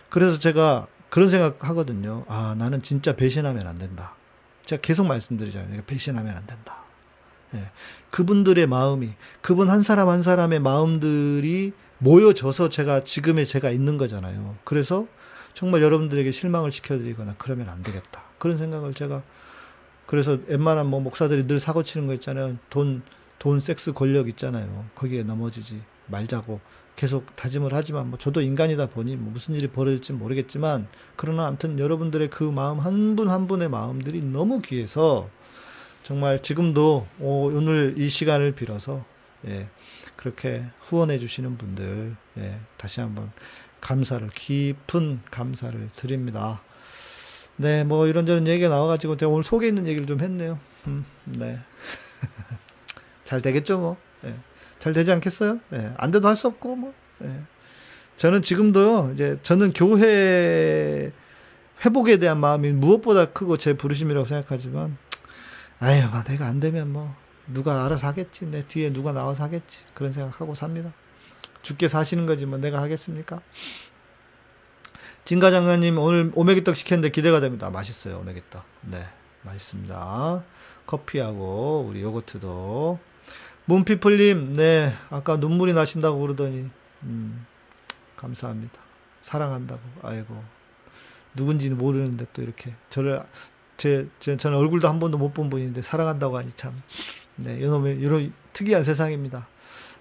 그래서 제가 그런 생각 하거든요. 아, 나는 진짜 배신하면 안 된다. 제가 계속 말씀드리잖아요. 배신하면 안 된다. 예. 그분들의 마음이, 그분 한 사람 한 사람의 마음들이 모여져서 제가 지금의 제가 있는 거잖아요. 그래서 정말 여러분들에게 실망을 시켜드리거나 그러면 안 되겠다. 그런 생각을 제가 그래서 웬만한 뭐 목사들이 늘 사고 치는 거 있잖아요. 돈, 돈, 섹스, 권력 있잖아요. 거기에 넘어지지 말자고 계속 다짐을 하지만 뭐 저도 인간이다 보니 뭐 무슨 일이 벌어질지 모르겠지만 그러나 아무튼 여러분들의 그 마음 한 분한 한 분의 마음들이 너무 귀해서 정말 지금도 오늘 이 시간을 빌어서 예, 그렇게 후원해 주시는 분들 예, 다시 한번 감사를 깊은 감사를 드립니다. 네, 뭐 이런저런 얘기가 나와가지고 제가 오늘 속에 있는 얘기를 좀 했네요. 음, 네. [LAUGHS] 잘 되겠죠, 뭐. 예. 잘 되지 않겠어요? 예. 안 돼도 할 수 없고, 뭐. 예. 저는 지금도요, 이제 저는 교회 회복에 대한 마음이 무엇보다 크고 제 부르심이라고 생각하지만, 아유, 뭐 내가 안 되면 뭐, 누가 알아서 하겠지. 내 뒤에 누가 나와서 하겠지. 그런 생각하고 삽니다. 죽게 사시는 거지, 뭐 내가 하겠습니까? 진가 장관님 오늘 오메기떡 시켰는데 기대가 됩니다. 맛있어요, 오메기떡. 네, 맛있습니다. 커피하고 우리 요거트도. 문피플님, 네, 아까 눈물이 나신다고 그러더니, 음, 감사합니다. 사랑한다고, 아이고. 누군지는 모르는데 또 이렇게 저를, 제, 제, 저는 얼굴도 한 번도 못 본 분인데 사랑한다고 하니 참, 네, 이놈의, 이런 특이한 세상입니다.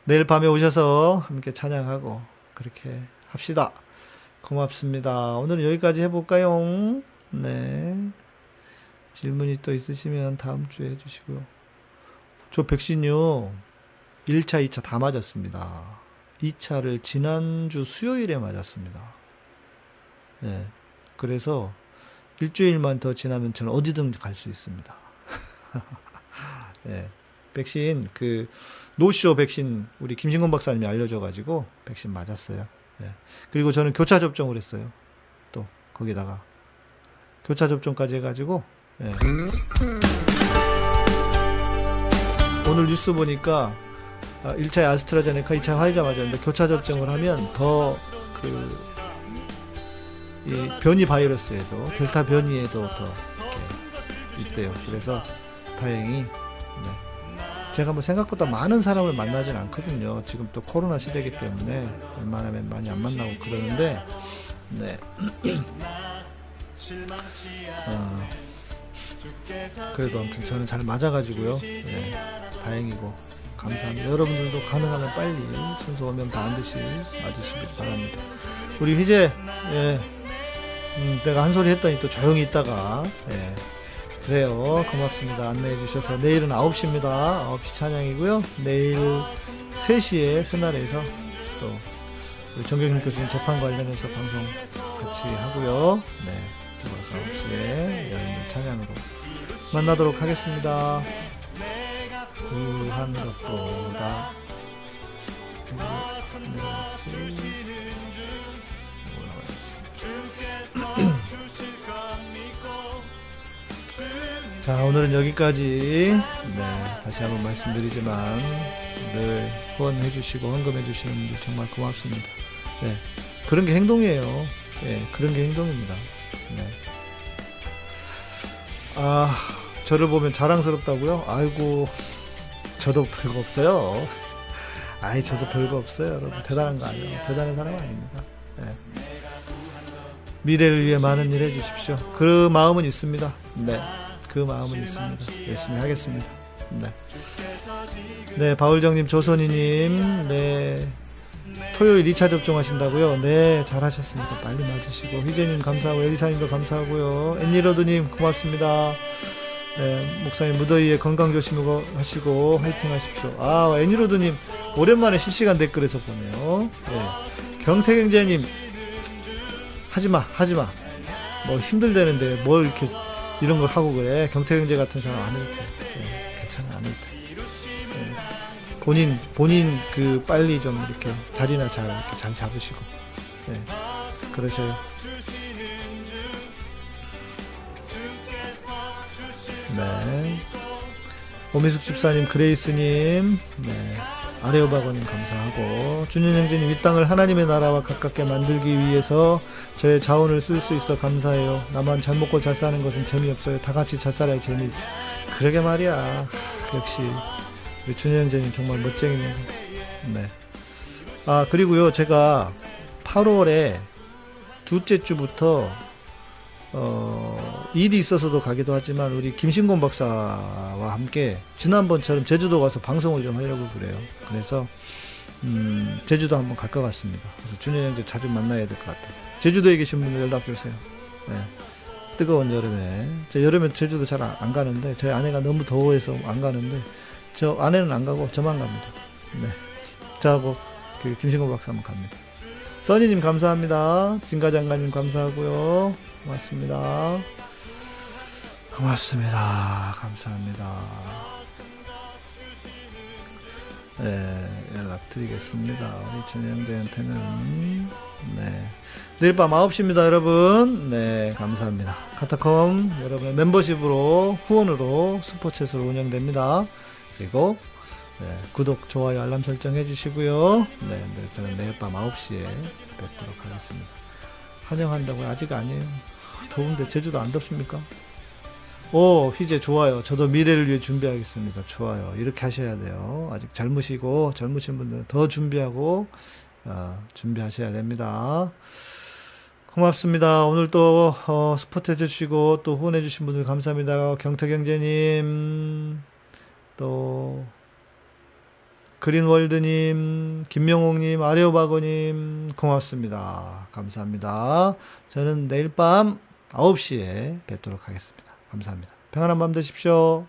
내일 밤에 오셔서 함께 찬양하고, 그렇게 합시다. 고맙습니다. 오늘은 여기까지 해볼까요? 네. 질문이 또 있으시면 다음 주에 해주시고요. 저 백신요, 1차, 2차 다 맞았습니다. 2차를 지난주 수요일에 맞았습니다. 네. 그래서 일주일만 더 지나면 저는 어디든 갈 수 있습니다. 네. [LAUGHS] 백신, 그, 노쇼 백신, 우리 김신곤 박사님이 알려줘가지고, 백신 맞았어요. 예. 그리고 저는 교차 접종을 했어요. 또 거기다가 교차 접종까지 해가지고 예. 오늘 뉴스 보니까 1차 아, 아스트라제네카, 2차 화이자 맞았는데 교차 접종을 하면 더그 이 변이 바이러스에도 델타 변이에도 더 이렇게 있대요. 그래서 다행히 제가 뭐 생각보다 많은 사람을 만나진 않거든요. 지금 또 코로나 시대이기 때문에 웬만하면 많이 안 만나고 그러는데, 네. [CLEARS THROAT] 어, 그래도 아무튼 저는 잘 맞아가지고요. 네, 다행이고 감사합니다. 여러분들도 가능하면 빨리 순서 오면 반드시 맞으시길 바랍니다. 우리 희재, 예, 음, 내가 한 소리 했더니 또 조용히 있다가, 예, 그래요. 고맙습니다. 안내해 주셔서 내일은 9시입니다. 9시 찬양이고요. 내일 3시에 새날에서 또 우리 정경심 교수님 재판 관련해서 방송 같이 하고요. 네. 들어서 9시에 여러분 찬양으로 만나도록 하겠습니다. 구한 것보다 자, 오늘은 여기까지. 네, 다시 한번 말씀드리지만, 늘 후원해 주시고, 헌금해 주시는 분들 정말 고맙습니다. 네, 그런 게 행동이에요. 네, 그런 게 행동입니다. 네. 아, 저를 보면 자랑스럽다고요? 아이고, 저도 별거 없어요. 아이, 저도 별거 없어요, 여러분. 대단한 거 아니에요. 대단한 사람 아닙니다. 네. 미래를 위해 많은 일 해주십시오. 그 마음은 있습니다. 네. 그 마음은 있습니다. 열심히 하겠습니다. 네. 네, 바울정님, 조선이님, 네. 토요일 2차 접종하신다고요? 네, 잘하셨습니다. 빨리 맞으시고. 희재님 감사하고, 에리사님도 감사하고요. 엔니로드님 고맙습니다. 네, 목사님 무더위에 건강 조심하시고 화이팅 하십시오. 아, 애니로드님 오랜만에 실시간 댓글에서 보네요. 네. 경태경제님 하지마, 하지마. 뭐 힘들다는데 뭘 이렇게 이런 걸 하고 그래. 경태경제 같은 사람 안 해도 돼. 네, 괜찮아, 안 해도 돼. 네. 본인, 본인 그 빨리 좀 이렇게 자리나 잘, 이렇게 잘 잡으시고. 네. 그러셔요. 네. 오미숙 집사님, 그레이스님, 네. 아레오바고님 감사하고 준현 형제님 이 땅을 하나님의 나라와 가깝게 만들기 위해서 저의 자원을 쓸 수 있어 감사해요. 나만 잘 먹고 잘 사는 것은 재미없어요. 다 같이 잘 살아야 재미. 그러게 말이야. 역시 우리 준현 형제님 정말 멋쟁이네요. 네. 아 그리고요 제가 8월에 둘째 주부터 어, 일이 있어서도 가기도 하지만 우리 김신곤 박사와 함께 지난번처럼 제주도 가서 방송을 좀 하려고 그래요. 그래서 음, 제주도 한번 갈 것 같습니다. 그래서 준현 형제 자주 만나야 될 것 같아요. 제주도에 계신 분들 연락 주세요. 네. 뜨거운 여름에 저 여름에 제주도 잘 안 가는데 저희 아내가 너무 더워해서 안 가는데 저 아내는 안 가고 저만 갑니다. 네. 저하고 그 김신곤 박사 한번 갑니다. 써니님 감사합니다. 진가장관님 감사하고요. 고맙습니다. 고맙습니다. 감사합니다. 네, 연락드리겠습니다. 우리 전영대한테는 네. 내일 밤 9시입니다, 여러분. 네, 감사합니다. 카타콤 여러분의 멤버십으로 후원으로 스포츠로 운영됩니다. 그리고 네, 구독, 좋아요, 알람 설정 해주시고요. 네, 네, 저는 내일 밤 9시에 뵙도록 하겠습니다. 환영한다고요? 아직 아니에요. 더운데 제주도 안 덥습니까? 오, 휘재 좋아요. 저도 미래를 위해 준비하겠습니다. 좋아요. 이렇게 하셔야 돼요. 아직 젊으시고 젊으신 분들은 더 준비하고 어, 준비하셔야 됩니다. 고맙습니다. 오늘 또 어, 스포트 해주시고 또 후원해주신 분들 감사합니다. 경태경제님 또 그린월드님, 김명옥님, 아레오바고님, 고맙습니다. 감사합니다. 저는 내일 밤 9시에 뵙도록 하겠습니다. 감사합니다. 평안한 밤 되십시오.